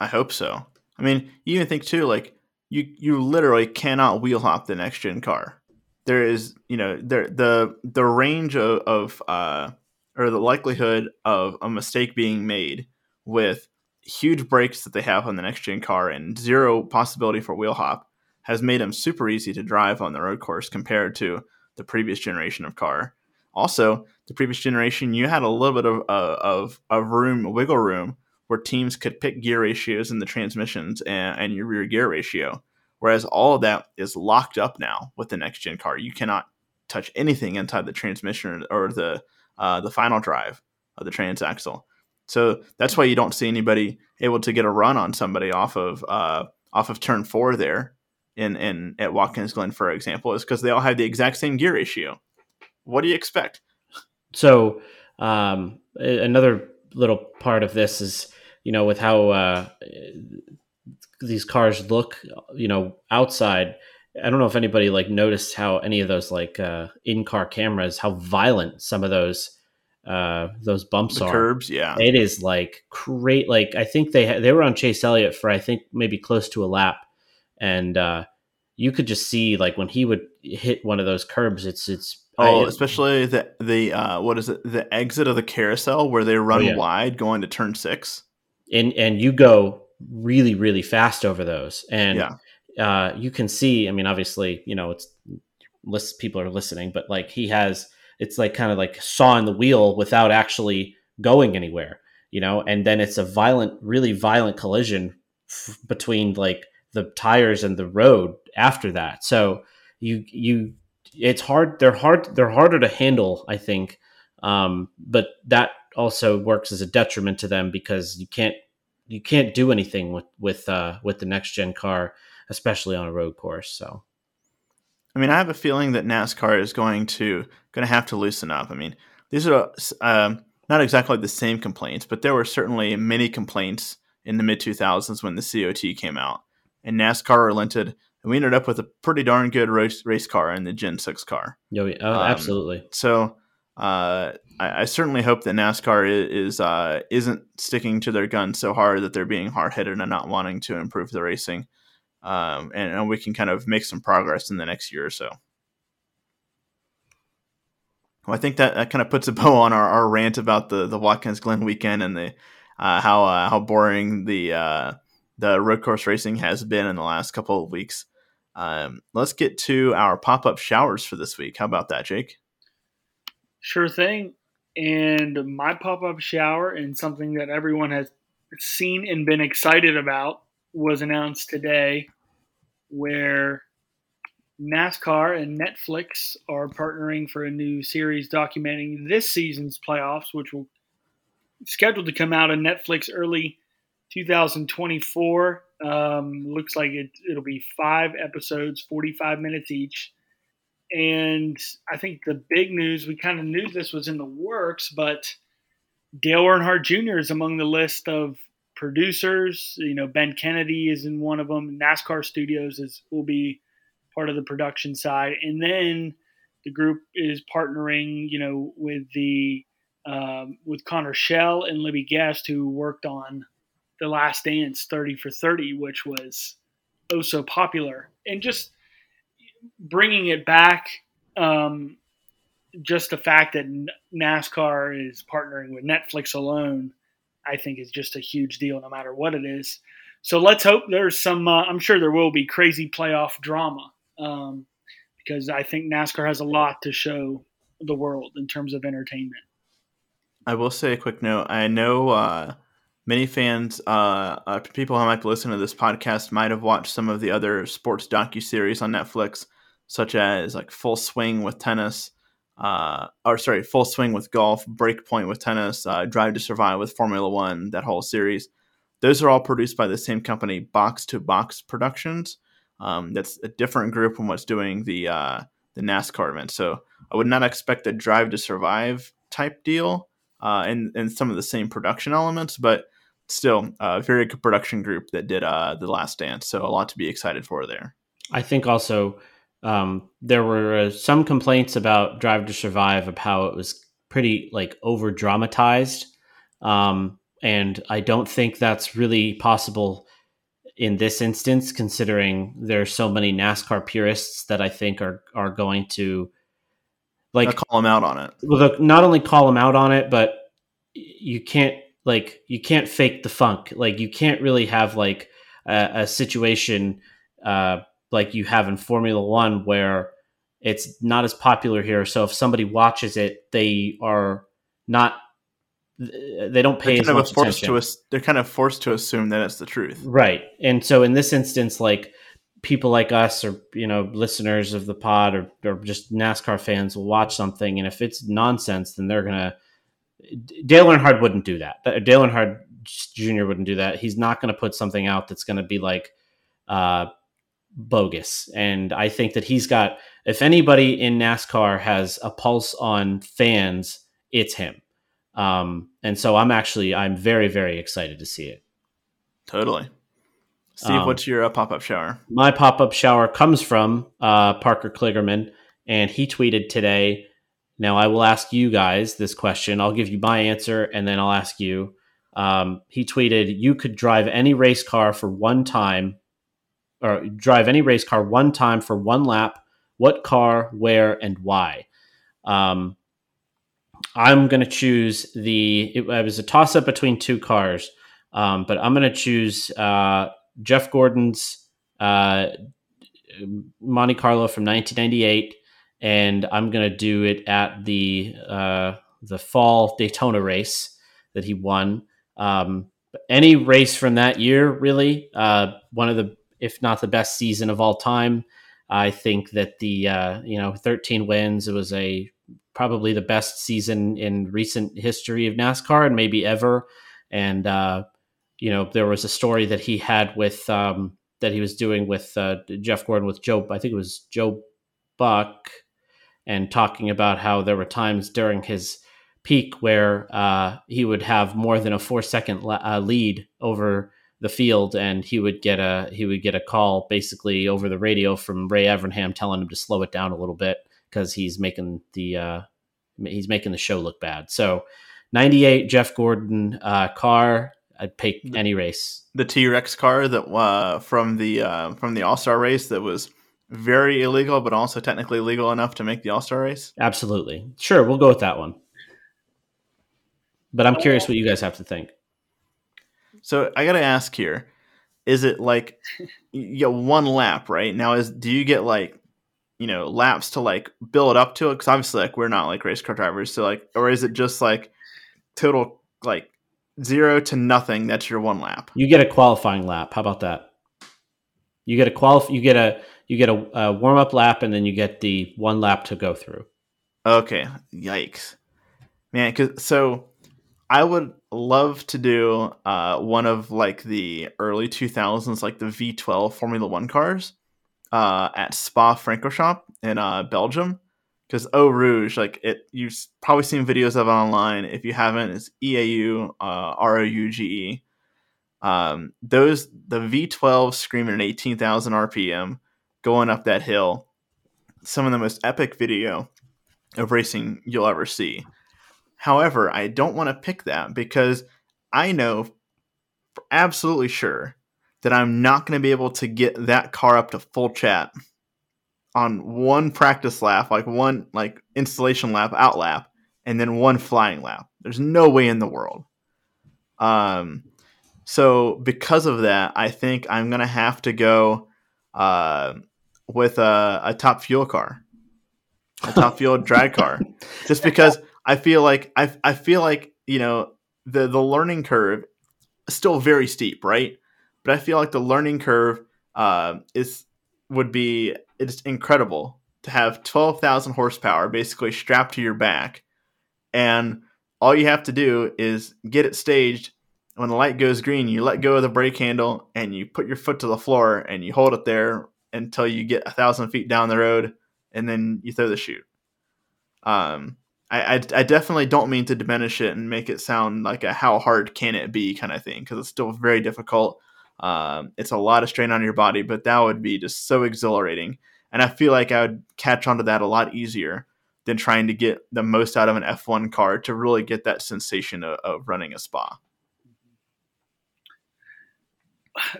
I hope so. I mean, you even think too, like you you literally cannot wheel hop the next gen car. There is, you know, there the the range of, of uh or the likelihood of a mistake being made with huge brakes that they have on the next gen car and zero possibility for wheel hop has made them super easy to drive on the road course compared to the previous generation of car. Also, the previous generation, you had a little bit of, uh, of, of room, wiggle room, where teams could pick gear ratios in the transmissions and, and your rear gear ratio. Whereas all of that is locked up now with the next gen car. You cannot touch anything inside the transmission or the uh, the final drive of the transaxle. So that's why you don't see anybody able to get a run on somebody off of uh, off of turn four there in in at Watkins Glen, for example, is because they all have the exact same gear ratio. What do you expect? So um, another little part of this is you know with how uh, these cars look, you know, outside. I don't know if anybody like noticed how any of those like uh, in-car cameras, how violent some of those uh, those bumps the are. Curbs, yeah. It is like great. Like I think they ha- they were on Chase Elliott for I think maybe close to a lap, and uh, you could just see like when he would hit one of those curbs, it's it's oh, I, especially the the uh, what is it the exit of the carousel where they run oh, yeah. wide going to turn six, and and you go really really fast over those, and yeah. Uh, you can see. I mean, obviously, you know, it's list people are listening, but like he has it's like kind of like sawing the wheel without actually going anywhere, you know. And then it's a violent, really violent collision f- between like the tires and the road after that. So you you it's hard. They're hard. They're harder to handle, I think. Um, but that also works as a detriment to them because you can't you can't do anything with with uh, with the next gen car, especially on a road course. So I mean, I have a feeling that NASCAR is going to going to have to loosen up. I mean, these are uh, not exactly the same complaints, but there were certainly many complaints in the mid 2000s when the COT came out, and NASCAR relented, and we ended up with a pretty darn good race, race car in the Gen 6 car. Oh, oh um, absolutely. So uh, I, I, certainly hope that NASCAR is, is uh, isn't sticking to their guns so hard that they're being hard headed and not wanting to improve the racing um, and, and, we can kind of make some progress in the next year or so. Well, I think that, that kind of puts a bow on our, our rant about the, the Watkins Glen weekend and the uh, how uh, how boring the uh, the road course racing has been in the last couple of weeks. Um, let's get to our pop up showers for this week. How about that, Jake? Sure thing. And my pop up shower and something that everyone has seen and been excited about was announced today where NASCAR and Netflix are partnering for a new series documenting this season's playoffs, which will scheduled to come out on Netflix early 2024. Um, looks like it, it'll be five episodes, 45 minutes each. And I think the big news, we kind of knew this was in the works, but Dale Earnhardt Jr. is among the list of producers. You know, Ben Kennedy is in one of them. NASCAR Studios is will be part of the production side, and then the group is partnering. You know, with the um, with Connor Schell and Libby Geist, who worked on The Last Dance 30 for 30, which was oh so popular, and just bringing it back. Um, just the fact that NASCAR is partnering with Netflix alone I think is just a huge deal, no matter what it is. So let's hope there's some. Uh, I'm sure there will be crazy playoff drama um, because I think NASCAR has a lot to show the world in terms of entertainment. I will say a quick note. I know uh, many fans, uh, uh, people who might be listening to this podcast, might have watched some of the other sports docu series on Netflix, such as like Full Swing with tennis, uh, or sorry, Full Swing with golf, Breakpoint with tennis, uh, Drive to Survive with Formula One. That whole series. Those are all produced by the same company, Box to Box Productions. Um, that's a different group from what's doing the uh, the NASCAR event. So I would not expect a Drive to Survive type deal uh, and and some of the same production elements, but still a very good production group that did uh, the Last Dance. So a lot to be excited for there. I think also um, there were uh, some complaints about Drive to Survive of how it was pretty like over dramatized, um, and I don't think that's really possible in this instance, considering there's so many NASCAR purists that I think are are going to like I'll call them out on it. Well, not only call them out on it, but you can't like you can't fake the funk. Like you can't really have like a, a situation uh, like you have in Formula One where it's not as popular here. So if somebody watches it, they are not they don't pay they're as much attention. To, they're kind of forced to assume that it's the truth, right? And so in this instance, like people like us or you know listeners of the pod or, or just NASCAR fans will watch something, and if it's nonsense, then they're gonna. Dale Earnhardt wouldn't do that. Dale Earnhardt Jr. wouldn't do that. He's not going to put something out that's going to be like uh, bogus. And I think that he's got. If anybody in NASCAR has a pulse on fans, it's him. Um, and so I'm actually I'm very very excited to see it. Totally. Steve, um, what's your uh, pop up shower? My pop up shower comes from uh, Parker Kligerman, and he tweeted today. Now I will ask you guys this question. I'll give you my answer, and then I'll ask you. Um, he tweeted, "You could drive any race car for one time, or drive any race car one time for one lap. What car, where, and why?" Um, I'm going to choose the. It, it was a toss up between two cars, um, but I'm going to choose uh, Jeff Gordon's uh, Monte Carlo from 1998, and I'm going to do it at the uh, the fall Daytona race that he won. Um, any race from that year, really, uh, one of the, if not the best season of all time. I think that the uh, you know 13 wins. It was a probably the best season in recent history of NASCAR and maybe ever. And uh, you know, there was a story that he had with um, that he was doing with uh, Jeff Gordon with Joe. I think it was Joe Buck, and talking about how there were times during his peak where uh, he would have more than a four second la- uh, lead over the field, and he would get a he would get a call basically over the radio from Ray Evernham telling him to slow it down a little bit because he's making the uh, he's making the show look bad. So, ninety eight Jeff Gordon uh, car. I'd pick any race. The T Rex car that uh, from the uh, from the All Star race that was very illegal, but also technically legal enough to make the All Star race. Absolutely, sure, we'll go with that one. But I'm curious what you guys have to think. So I got to ask here: Is it like you get one lap right now? Is do you get like you know laps to like build up to it? Because obviously, like we're not like race car drivers, so like, or is it just like total like zero to nothing, that's your one lap. You get a qualifying lap. How about that? You get a qualif- You get a you get a, a warm up lap, and then you get the one lap to go through. Okay, yikes, man. Cause so I would love to do uh, one of like the early two thousands, like the V twelve Formula One cars uh, at Spa Francorchamps in uh, Belgium because Eau Rouge, like it, you've probably seen videos of it online. If you haven't, it's E A U uh, R O U G E. Um, those the V12 screaming at 18,000 RPM going up that hill. Some of the most epic video of racing you'll ever see. However, I don't want to pick that because I know for absolutely sure that I'm not going to be able to get that car up to full chat on one practice lap, like one like installation lap, out lap, and then one flying lap. There's no way in the world. Um, so because of that, I think I'm gonna have to go uh, with a, a top fuel car, a top fuel drag car, just because I feel like I I feel like you know the the learning curve is still very steep, right? But I feel like the learning curve uh, is would be it's incredible to have 12,000 horsepower basically strapped to your back and all you have to do is get it staged when the light goes green you let go of the brake handle and you put your foot to the floor and you hold it there until you get a thousand feet down the road and then you throw the chute. Um, I, I, I definitely don't mean to diminish it and make it sound like a how hard can it be kind of thing because it's still very difficult. Um, it's a lot of strain on your body but that would be just so exhilarating. And I feel like I would catch on to that a lot easier than trying to get the most out of an F1 car to really get that sensation of, of running a spa.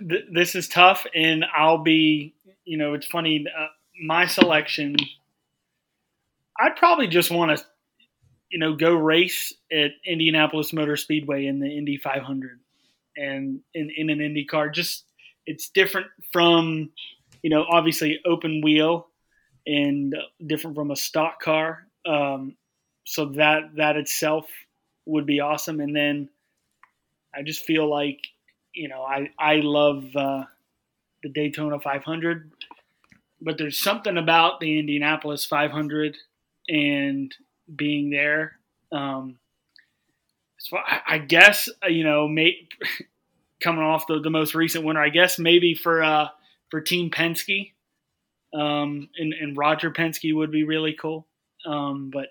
This is tough, and I'll be, you know, it's funny. Uh, my selection, I'd probably just want to, you know, go race at Indianapolis Motor Speedway in the Indy 500 and in, in an Indy car. Just, it's different from you know, obviously open wheel and different from a stock car. Um, so that that itself would be awesome. And then I just feel like, you know, I I love uh, the Daytona 500, but there's something about the Indianapolis 500 and being there. Um, so I, I guess you know, may, coming off the, the most recent winner, I guess maybe for uh, for Team Penske. Um, and, and Roger Penske would be really cool. Um, but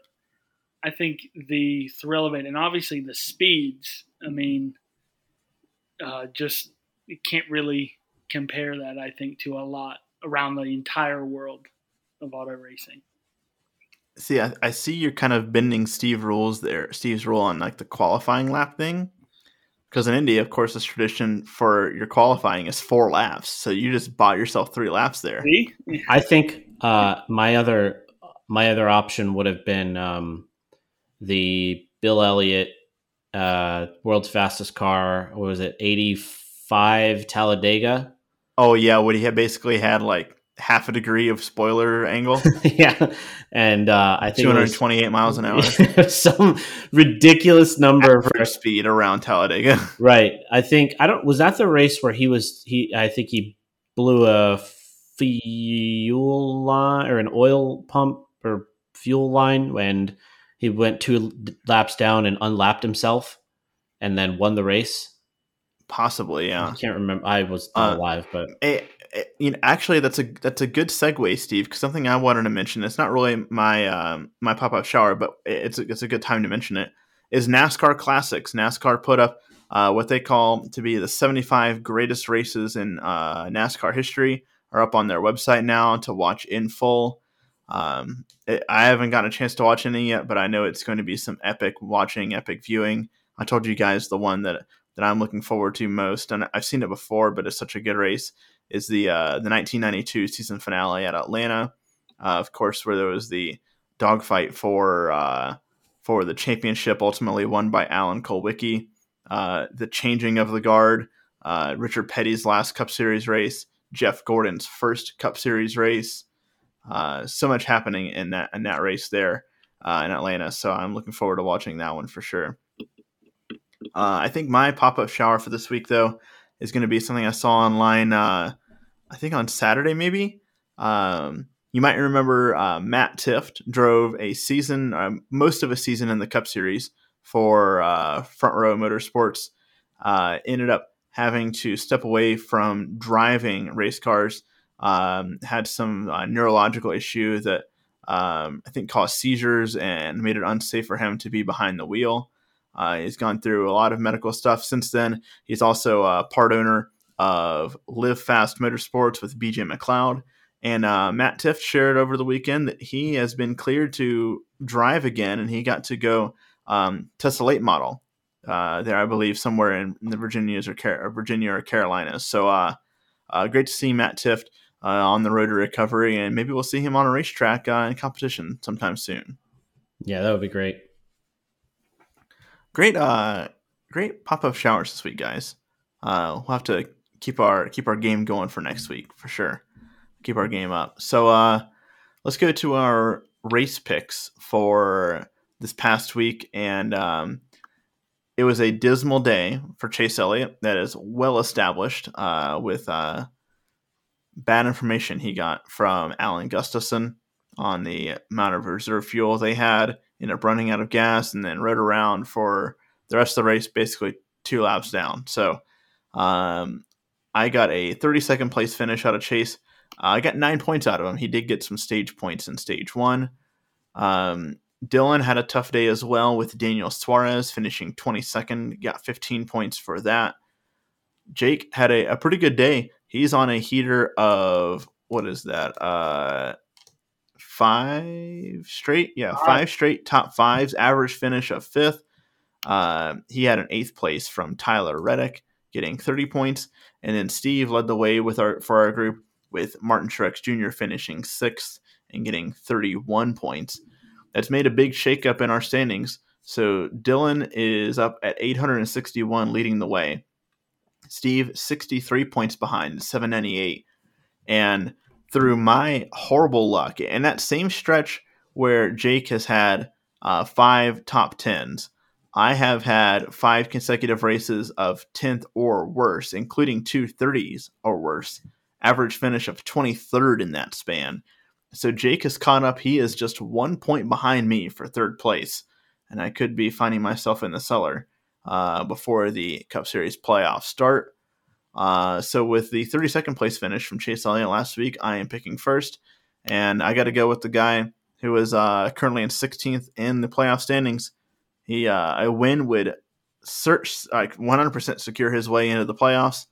I think the thrill of it, and obviously the speeds, I mean, uh, just you can't really compare that, I think, to a lot around the entire world of auto racing. See, I, I see you're kind of bending Steve rules there, Steve's rule on like the qualifying lap thing because in Indy, of course, this tradition for your qualifying is four laps. So you just bought yourself three laps there. I think uh, my other my other option would have been um, the Bill Elliott uh, world's fastest car. What was it? Eighty five Talladega. Oh yeah, what he had basically had like half a degree of spoiler angle. yeah, and uh, I think 228 miles an hour, some ridiculous number for speed around Talladega. right. I think I don't. Was that the race where he was? He I think he blew a fuel line or an oil pump or fuel line and he went two laps down and unlapped himself and then won the race. Possibly, yeah. I can't remember. I was uh, alive, but it, it, you know, actually, that's a that's a good segue, Steve. Because something I wanted to mention. It's not really my um, my pop up shower, but it's a, it's a good time to mention it. Is NASCAR Classics? NASCAR put up uh, what they call to be the 75 greatest races in uh, NASCAR history. Are up on their website now to watch in full. Um, it, I haven't gotten a chance to watch any yet, but I know it's going to be some epic watching, epic viewing. I told you guys the one that that I'm looking forward to most, and I've seen it before, but it's such a good race. Is the uh, the 1992 season finale at Atlanta, uh, of course, where there was the dogfight for uh, for the championship, ultimately won by Alan Kulwicki. Uh, the changing of the guard, uh, Richard Petty's last Cup Series race, Jeff Gordon's first Cup Series race. Uh, so much happening in that in that race there in Atlanta, so I'm looking forward to watching that one for sure. Uh, I think my pop up shower for this week, though, is going to be something I saw online. Uh, I think on Saturday, maybe. Um, you might remember uh, Matt Tifft drove a season, uh, most of a season in the Cup Series for uh, Front Row Motorsports. Uh, ended up having to step away from driving race cars. Um, had some neurological issue that um, I think caused seizures and made it unsafe for him to be behind the wheel. Uh, he's gone through a lot of medical stuff since then. He's also a part owner of LiveFast Motorsports with BJ McLeod. And uh, Matt Tifft shared over the weekend that he has been cleared to drive again, and he got to go um, test a late model uh, there, I believe, somewhere in, the Virginias or, Car- Virginia or Carolinas. So uh, uh great to see Matt Tifft uh, on the road to recovery, and maybe we'll see him on a racetrack in competition sometime soon. Yeah, that would be great. Great, uh, great pop up showers this week, guys. Uh, we'll have to keep our keep our game going for next week for sure. Keep our game up. So uh, let's go to our race picks for this past week, and um, it was a dismal day for Chase Elliott. That is well established uh, with uh, bad information he got from Alan Gustafson on the amount of reserve fuel they had. Up running out of gas and then rode around for the rest of the race, basically two laps down. So um, I got a 32nd place finish out of Chase. Uh, I got nine points out of him. He did get some stage points in stage one. Um, Dylan had a tough day as well with Daniel Suarez finishing 22nd, got 15 points for that. Jake had a, a pretty good day. He's on a heater of what is that? Uh, five straight, yeah, five straight top fives. Average finish of fifth. Uh, he had an eighth place from Tyler Reddick, getting 30 points, and then Steve led the way with our for our group with Martin Truex Jr. finishing sixth and getting 31 points. That's made a big shakeup in our standings. So Dylan is up at 861, leading the way. Steve 63 points behind, 798, and through my horrible luck, and that same stretch where Jake has had uh, five top tens, I have had five consecutive races of 10th or worse, including two 30s or worse. Average finish of 23rd in that span. So Jake has caught up. He is just one point behind me for third place, and I could be finding myself in the cellar uh, before the Cup Series playoffs start. Uh, so with the 32nd place finish from Chase Elliott last week, I am picking first, and I got to go with the guy who is uh, currently in 16th in the playoff standings. He uh, a win would search like 100% secure his way into the playoffs.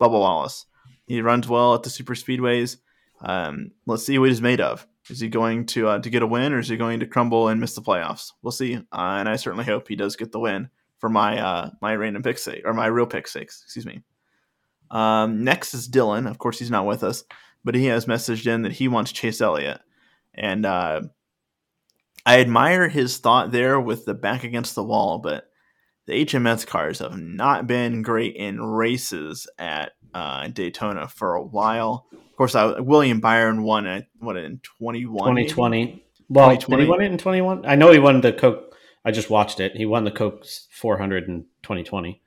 Bubba Wallace. He runs well at the super speedways. Um, let's see what he's made of. Is he going to uh, to get a win, or is he going to crumble and miss the playoffs? We'll see. Uh, and I certainly hope he does get the win for my uh, my random pick sake or my real pick sakes. Excuse me. Um, next is Dylan. Of course, he's not with us, but he has messaged in that he wants Chase Elliott, and uh, I admire his thought there with the back against the wall. But the HMS cars have not been great in races at uh, Daytona for a while. Of course, I, William Byron won it. What in 21? 2020. Well, 2020? did he win it in 21? I know he won the Coke. I just watched it. He won the Coke 400 in 2020.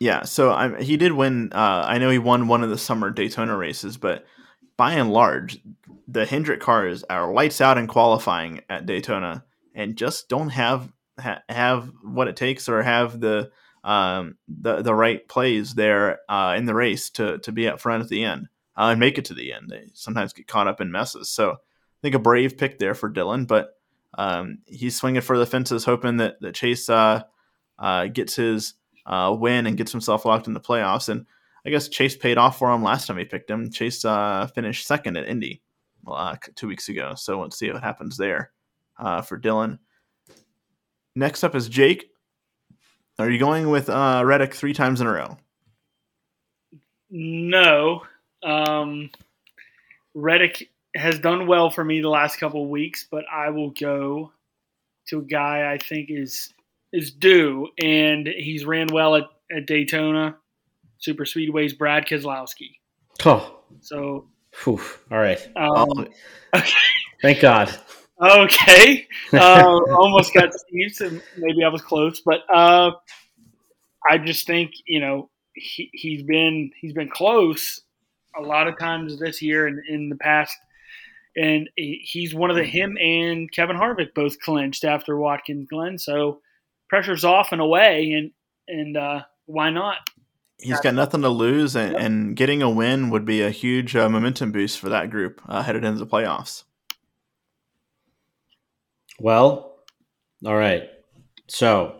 Yeah, so I, he did win. Uh, I know he won one of the summer Daytona races, but by and large, the Hendrick cars are lights out in qualifying at Daytona and just don't have ha- have what it takes or have the um, the the right plays there uh, in the race to to be up front at the end uh, and make it to the end. They sometimes get caught up in messes. So I think a brave pick there for Dylan, but um, he's swinging for the fences, hoping that that Chase uh, uh gets his uh, win and gets himself locked in the playoffs. And I guess Chase paid off for him last time he picked him. Chase uh, finished second at Indy two weeks ago, so let's see what happens there for Dylan. Next up is Jake. Are you going with uh, Reddick three times in a row? No. Um, Reddick has done well for me the last couple weeks, but I will go to a guy I think is is due, and he's ran well at, at Daytona Super Speedways. Brad Keselowski. Oh, so. Whew. All right. Um, okay. Thank God. Okay, uh, almost got Steve, so maybe I was close, but uh, I just think you know he, he's been he's been close a lot of times this year and in the past, and he's one of the him and Kevin Harvick both clinched after Watkins Glen, so pressure's off and away, and and uh, why not? He's got nothing to lose, and, and getting a win would be a huge uh, momentum boost for that group uh, headed into the playoffs. Well, all right. So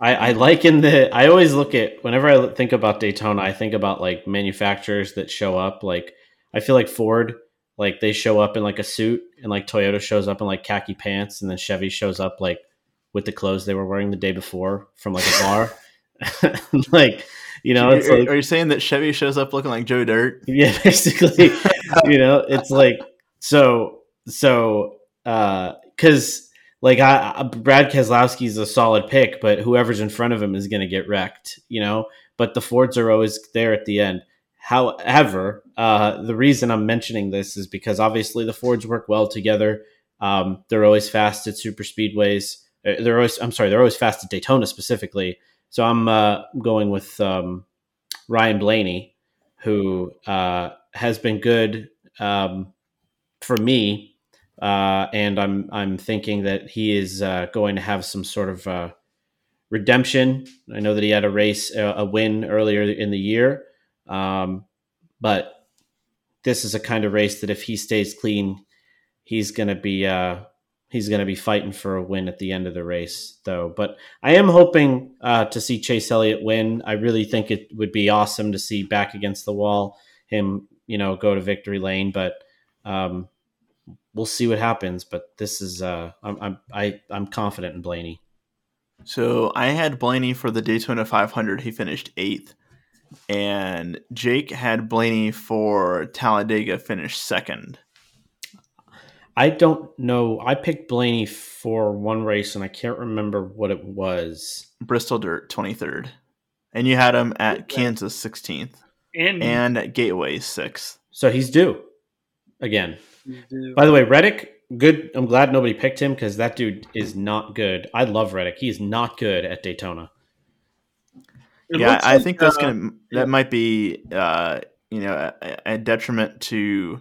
I, I like in the I always look at whenever I think about Daytona, I think about like manufacturers that show up. Like I feel like Ford, like they show up in like a suit, and like Toyota shows up in like khaki pants, and then Chevy shows up like with the clothes they were wearing the day before from like a bar. like you know, it's are, like, are you saying that Chevy shows up looking like Joe Dirt? Yeah, basically. you know, it's like so so uh because like I, Brad Keselowski is a solid pick, but whoever's in front of him is going to get wrecked, you know. But the Fords are always there at the end. However, uh, the reason I'm mentioning this is because obviously the Fords work well together. Um, they're always fast at super speedways. Uh, they're always, I'm sorry, they're always fast at Daytona specifically. So I'm uh, going with um, Ryan Blaney, who uh, has been good um, for me, uh, and I'm I'm thinking that he is uh, going to have some sort of uh, redemption. I know that he had a race, a, win earlier in the year, um, but this is a kind of race that if he stays clean, he's going to be he's going to be fighting for a win at the end of the race, though. But I am hoping uh, to see Chase Elliott win. I really think it would be awesome to see back against the wall him, you know, go to victory lane. But um, we'll see what happens. But this is uh, I'm I'm I, I'm confident in Blaney. So I had Blaney for the Daytona 500. He finished eighth, and Jake had Blaney for Talladega, finished second. I don't know. I picked Blaney for one race, and I can't remember what it was. Bristol Dirt, 23rd. And you had him at Kansas, 16th. And, And at Gateway, 6th. So he's due again. do- By the way, Reddick, good. I'm glad nobody picked him because that dude is not good. I love Reddick. He is not good at Daytona. it yeah, I like, think that's uh, gonna that might be uh, you know a, a detriment to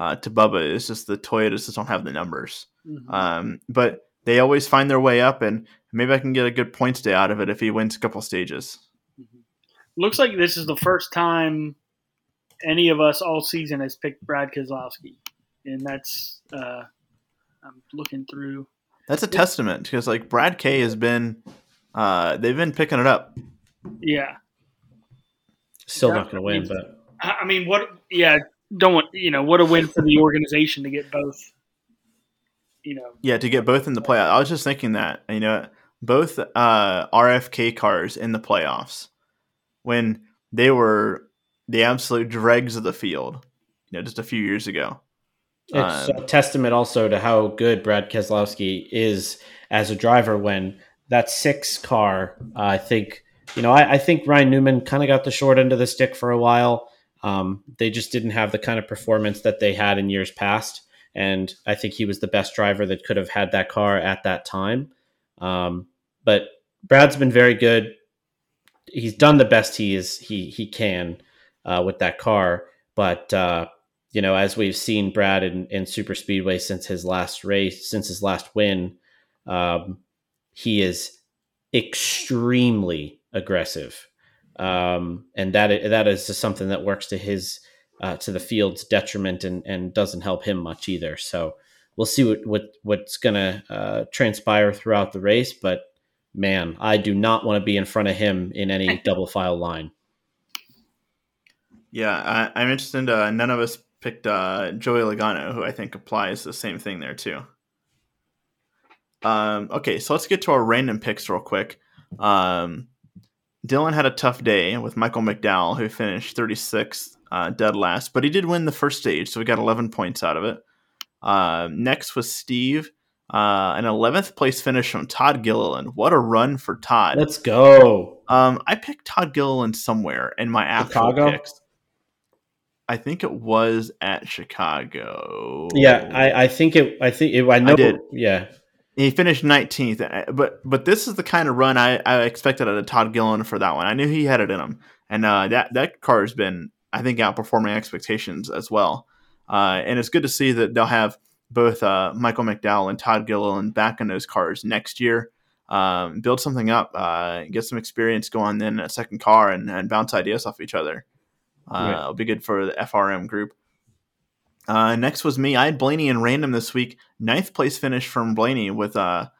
uh, to Bubba. It's just the Toyotas just don't have the numbers. mhm. Um, but they always find their way up, and maybe I can get a good points day out of it if he wins a couple stages. looks like this is the first time any of us all season has picked Brad Keselowski, and that's uh, I'm looking through. That's a testament because like Brad K has been, uh, they've been picking it up. Yeah, Still Yeah, not going to win, but I I mean, what? Yeah, don't want you know what a win for the organization to get both. You know, Yeah, to get both in the playoff. I was just thinking that you know both uh, RFK cars in the playoffs when they were the absolute dregs of the field. You know, just a few years ago. it's Um, a testament also to how good Brad Keselowski is as a driver. When that six car, uh, I think you know, I, I think Ryan Newman kind of got the short end of the stick for a while. Um, they just didn't have the kind of performance that they had in years past, and I think he was the best driver that could have had that car at that time. Um, but Brad's been very good. He's done the best he is he he can uh, with that car, but uh, you know, as we've seen Brad in, in super speedway since his last race, since his last win, um, he is extremely aggressive. Um, and that, that is just something that works to his, uh, to the field's detriment and, and doesn't help him much either. So we'll see what, what what's going to uh, transpire throughout the race. But man, I do not want to be in front of him in any double file line. Yeah, I, I'm interested. Uh, none of us picked uh, Joey Logano, who I think applies the same thing there too. Um, okay, so let's get to our random picks real quick. Um, Dylan had a tough day with Michael McDowell, who finished 36th, uh, dead last, but he did win the first stage, so we got 11 points out of it. Uh, next was Steve, uh, an 11th place finish from Todd Gilliland. What a run for Todd! Let's go. Um, I picked Todd Gilliland somewhere in my actual Chicago? picks. I think it was at Chicago. Yeah, I, I think it. I think it, I know. did. Yeah, he finished 19th. uh, But but this is the kind of run I, I expected out of Todd Gilliland for that one. I knew he had it in him, and uh, that that car has been I think outperforming expectations as well. Uh, and it's good to see that they'll have both uh, Michael McDowell and Todd Gilliland back in those cars next year. Um, build something up, uh, get some experience going then in a second car, and, and bounce ideas off each other. Uh, Right. It'll be good for the FRM group. Uh, next was me. I had Blaney in random this week. Ninth place finish from Blaney with a,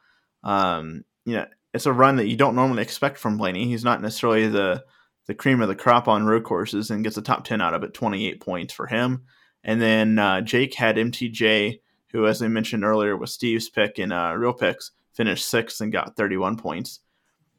um, you know, it's a run that you don't normally expect from Blaney. He's not necessarily the the cream of the crop on road courses, and gets a top ten out of it. Twenty eight points for him. And then uh, Jake had MTJ, who, as I mentioned earlier, was Steve's pick in uh, Real Picks, finished sixth and got thirty one points.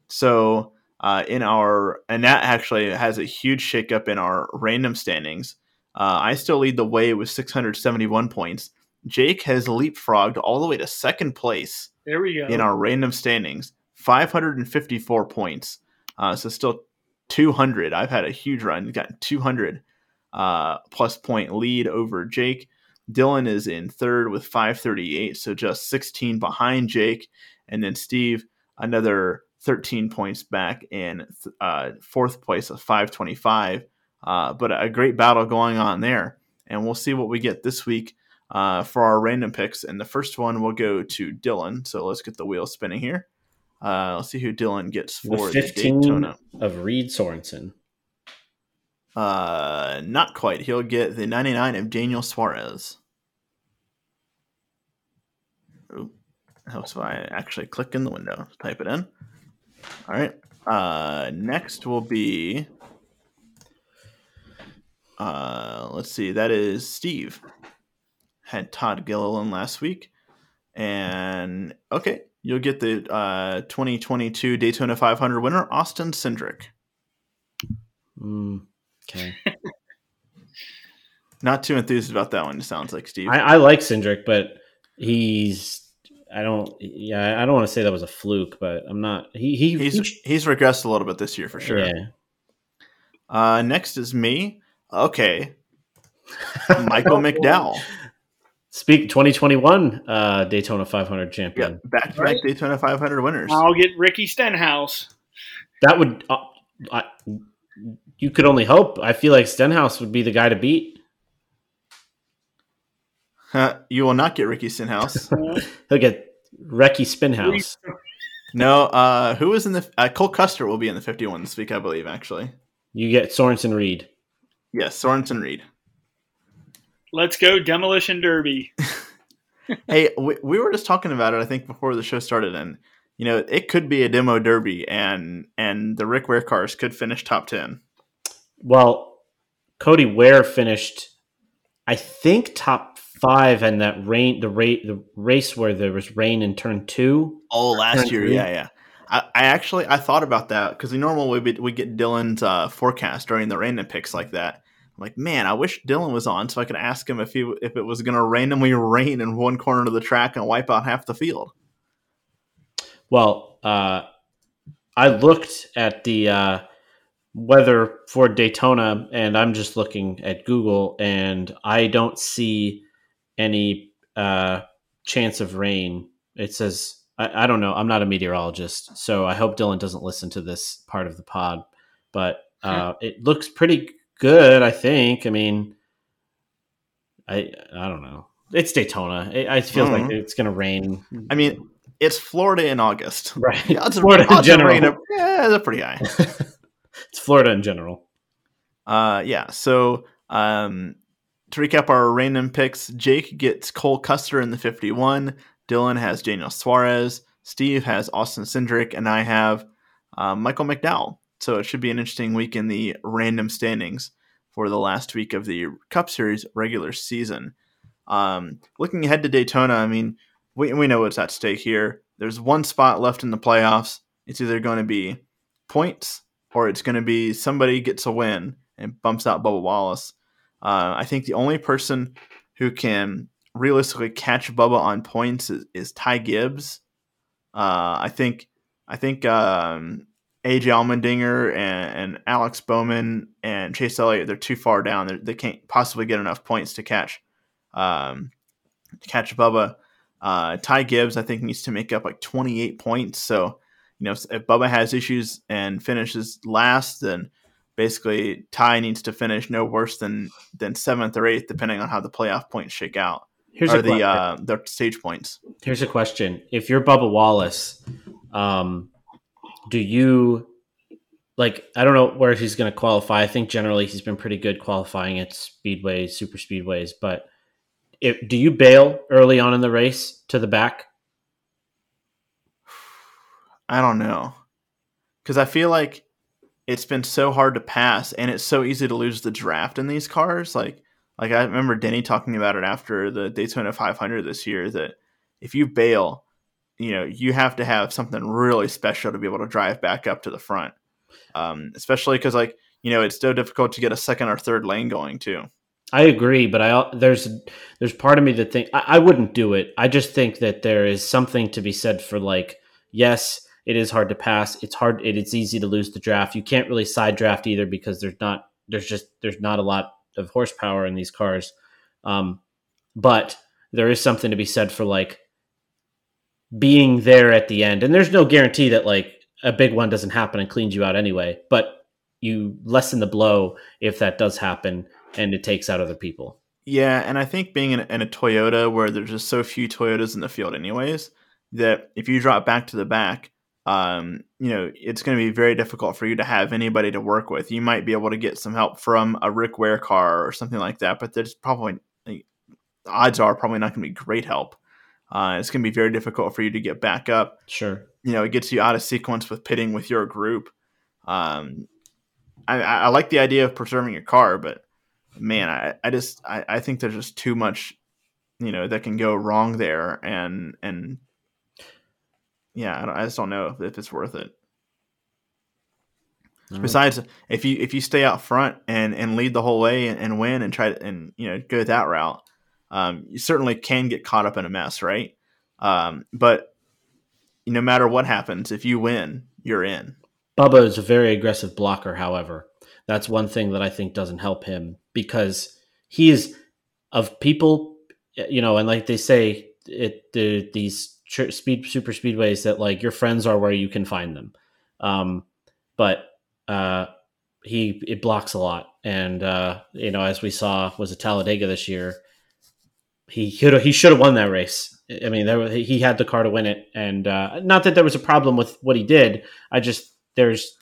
So uh, in our and that actually has a huge shakeup in our random standings. Uh, I still lead the way with 671 points. Jake has leapfrogged all the way to second place there we go. in our random standings, 554 points. Uh, so still 200. I've had a huge run. Got 200 uh, plus point lead over Jake. Dylan is in third with 538, so just 16 behind Jake. And then Steve, another 13 points back in uh, fourth place of 525. Uh, but a great battle going on there. And we'll see what we get this week uh, for our random picks. And the first one will go to Dylan. So let's get the wheel spinning here. Uh, let's see who Dylan gets for the the, Daytona. of Reed Sorensen. Uh, not quite. He'll get the 99 of Daniel Suarez. Ooh, helps if I actually click in the window, type it in. All right. Uh, next will be. Uh, let's see. That is Steve. Had Todd Gilliland last week, and okay, you'll get the uh 2022 Daytona 500 winner, Austin Cindric. Mm, okay. Not too enthused about that one. It sounds like Steve. I, I like Cindric, but he's. I don't. Yeah, I don't want to say that was a fluke, but I'm not. He he he's he- he's regressed a little bit this year for sure. Yeah. Uh, next is me. Okay, Michael McDowell. Speak 2021 uh, Daytona 500 Yeah, champion. back to back Right. Daytona 500 winners. I'll get Ricky Stenhouse. That would. Uh, I, you could only hope. I feel like Stenhouse would be the guy to beat. Huh, you will not get Ricky Stenhouse. He'll get Recky Spinhouse. no, uh, who is in the uh, Cole Custer will be in the 51 this week, I believe. Actually, You get Sorensen Reed. Yes, Sorensen Reed. Let's go Demolition Derby. hey, we, we were just talking about it. I think before the show started, and you know, it could be a demo derby, and and the Rick Ware cars could finish top 10. Well, Cody Ware finished, I think, top five in that rain. The rate, the race where there was rain in turn two. Oh, last year, three? yeah, yeah. I, I actually I thought about that because normally we we get Dylan's uh, forecast during the random picks like that. I'm like, man, I wish Dylan was on so I could ask him if he if it was going to randomly rain in one corner of the track and wipe out half the field. Well, uh, I looked at the uh, weather for Daytona, and I'm just looking at Google, and I don't see any uh, chance of rain. It says I, I don't know. I'm not a meteorologist, so I hope Dylan doesn't listen to this part of the pod. But uh, it looks pretty good. I think. I mean, I I don't know. It's Daytona. It, I feel like Mhm. it's going to rain. I mean, it's Florida in August. Right. Odds of- Florida in general. are- yeah, they're pretty high. it's Florida in general. Uh, yeah. So um, to recap our random picks, Jake gets Cole Custer in the 51. Dylan has Daniel Suarez. Steve has Austin Cindric, and I have uh, Michael McDowell. So it should be an interesting week in the random standings for the last week of the Cup Series regular season. Um, looking ahead to Daytona, I mean, we, we know what's at stake here. There's one spot left in the playoffs. It's either going to be points or it's going to be somebody gets a win and bumps out Bubba Wallace. Uh, I think the only person who can realistically catch Bubba on points is, is Ty Gibbs. Uh, I think I think um, AJ Allmendinger and, and Alex Bowman and Chase Elliott they're too far down. They're, they can't possibly get enough points to catch um, to catch Bubba. Uh, Ty Gibbs I think needs to make up like 28 points. So you know if, if Bubba has issues and finishes last, then basically Ty needs to finish no worse than than seventh or eighth, depending on how the playoff points shake out Here's or a the uh, the stage points. Here's a question: If you're Bubba Wallace, um, do you like? I don't know where he's going to qualify. I think generally he's been pretty good qualifying at speedways, super speedways. But do you bail early on in the race to the back? I don't know because I feel like it's been so hard to pass, and it's so easy to lose the draft in these cars. Like like I remember Denny talking about it after the Daytona 500 this year that if you bail, you know you have to have something really special to be able to drive back up to the front, um, especially because like you know it's so difficult to get a second or third lane going too. I agree, but I there's there's part of me that think I, I wouldn't do it. I just think that there is something to be said for like, yes, it is hard to pass. It's hard. It, it's easy to lose the draft. You can't really side draft either because there's not there's just there's not a lot of horsepower in these cars. Um, but there is something to be said for like being there at the end, and there's no guarantee that like a big one doesn't happen and cleans you out anyway. But you lessen the blow if that does happen and it takes out other people. Yeah, and I think being in, in a Toyota where there's just so few Toyotas in the field, anyways, that if you drop back to the back, um, you know, it's going to be very difficult for you to have anybody to work with. You might be able to get some help from a Rick Ware car or something like that, but there's probably odds are probably not going to be great help. Uh, it's going to be very difficult for you to get back up. Sure. You know, it gets you out of sequence with pitting with your group. Um, I, I like the idea of preserving your car, but man, I, I just I, I think there's just too much, you know, that can go wrong there, and and yeah, I, I just don't know if, if it's worth it. Besides, if you if you stay out front and and lead the whole way and, and win and try to and you know go that route, um, you certainly can get caught up in a mess, right? Um, but no matter what happens, if you win, you're in. Bubba is a very aggressive blocker, however. That's one thing that I think doesn't help him because he is of people, you know, and like they say, it the, these speed super speedways that like your friends are where you can find them. Um, but uh, he it blocks a lot, and uh, you know, as we saw was a Talladega this year, he could he should have won that race. I mean, there he had the car to win it, and uh, not that there was a problem with what he did. I just there's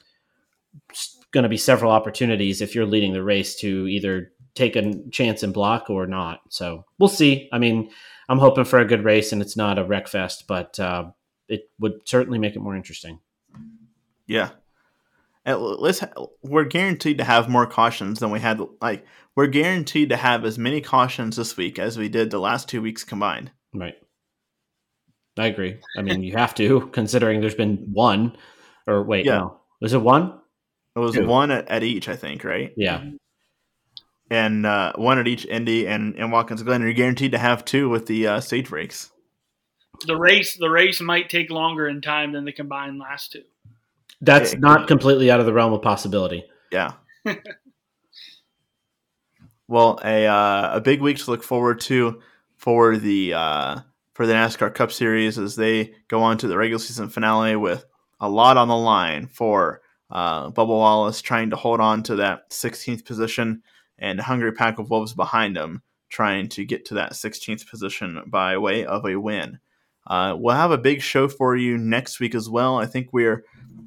going to be several opportunities if you're leading the race to either take a chance and block or not. So we'll see. I mean, I'm hoping for a good race and it's not a wreck fest, but uh, it would certainly make it more interesting. Yeah. Let's we're guaranteed to have more cautions than we had like we're guaranteed to have as many cautions this week as we did the last two weeks combined right i agree i mean you have to considering there's been one or wait yeah. no was it one it was Two. one at, at, each, I think, right? Yeah. And uh, one at each Indy and, and Watkins Glen. You're guaranteed to have two with the uh, stage breaks. The race, the race might take longer in time than the combined last two. That's it, not completely out of the realm of possibility. Yeah. well, a uh, a big week to look forward to for the uh, for the NASCAR Cup Series as they go on to the regular season finale with a lot on the line for uh, Bubba Wallace trying to hold on to that 16th position, and a Hungry Pack of Wolves behind him trying to get to that 16th position by way of a win. Uh, we'll have a big show for you next week as well. I think we're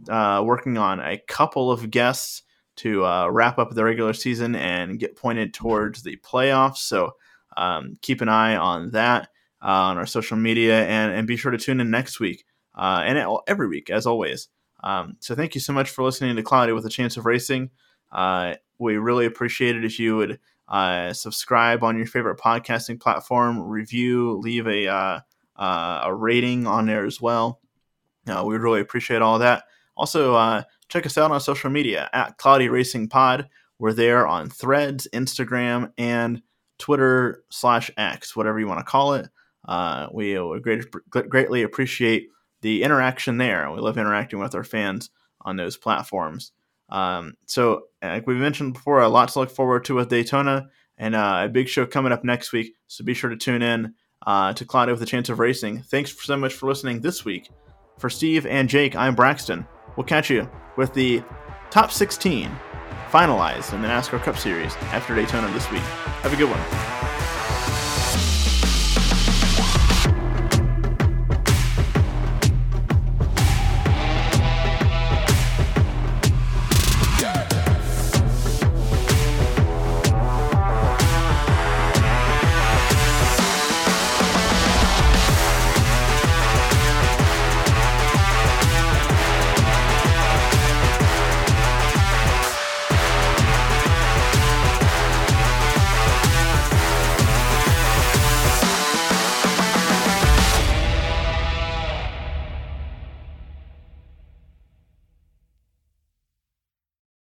uh, working on a couple of guests to uh, wrap up the regular season and get pointed towards the playoffs. So um, keep an eye on that uh, on our social media and, and be sure to tune in next week uh, and every week, as always. Um, so thank you so much for listening to Cloudy with a Chance of Racing. Uh, we really appreciate it if you would uh, subscribe on your favorite podcasting platform, review, leave a a rating on there as well. Uh, we really appreciate all that. Also, uh, check us out on social media at Cloudy Racing Pod. We're there on Threads, Instagram, and Twitter slash X, whatever you want to call it. we would great, greatly appreciate the interaction there. We love interacting with our fans on those platforms. Um, so, like we mentioned before, a lot to look forward to with Daytona and uh, a big show coming up next week. So be sure to tune in uh, to Cloudy with a Chance of Racing. Thanks so much for listening this week. For Steve and Jake, I'm Braxton. We'll catch you with the top 16 finalized in the NASCAR Cup Series after Daytona this week. Have a good one.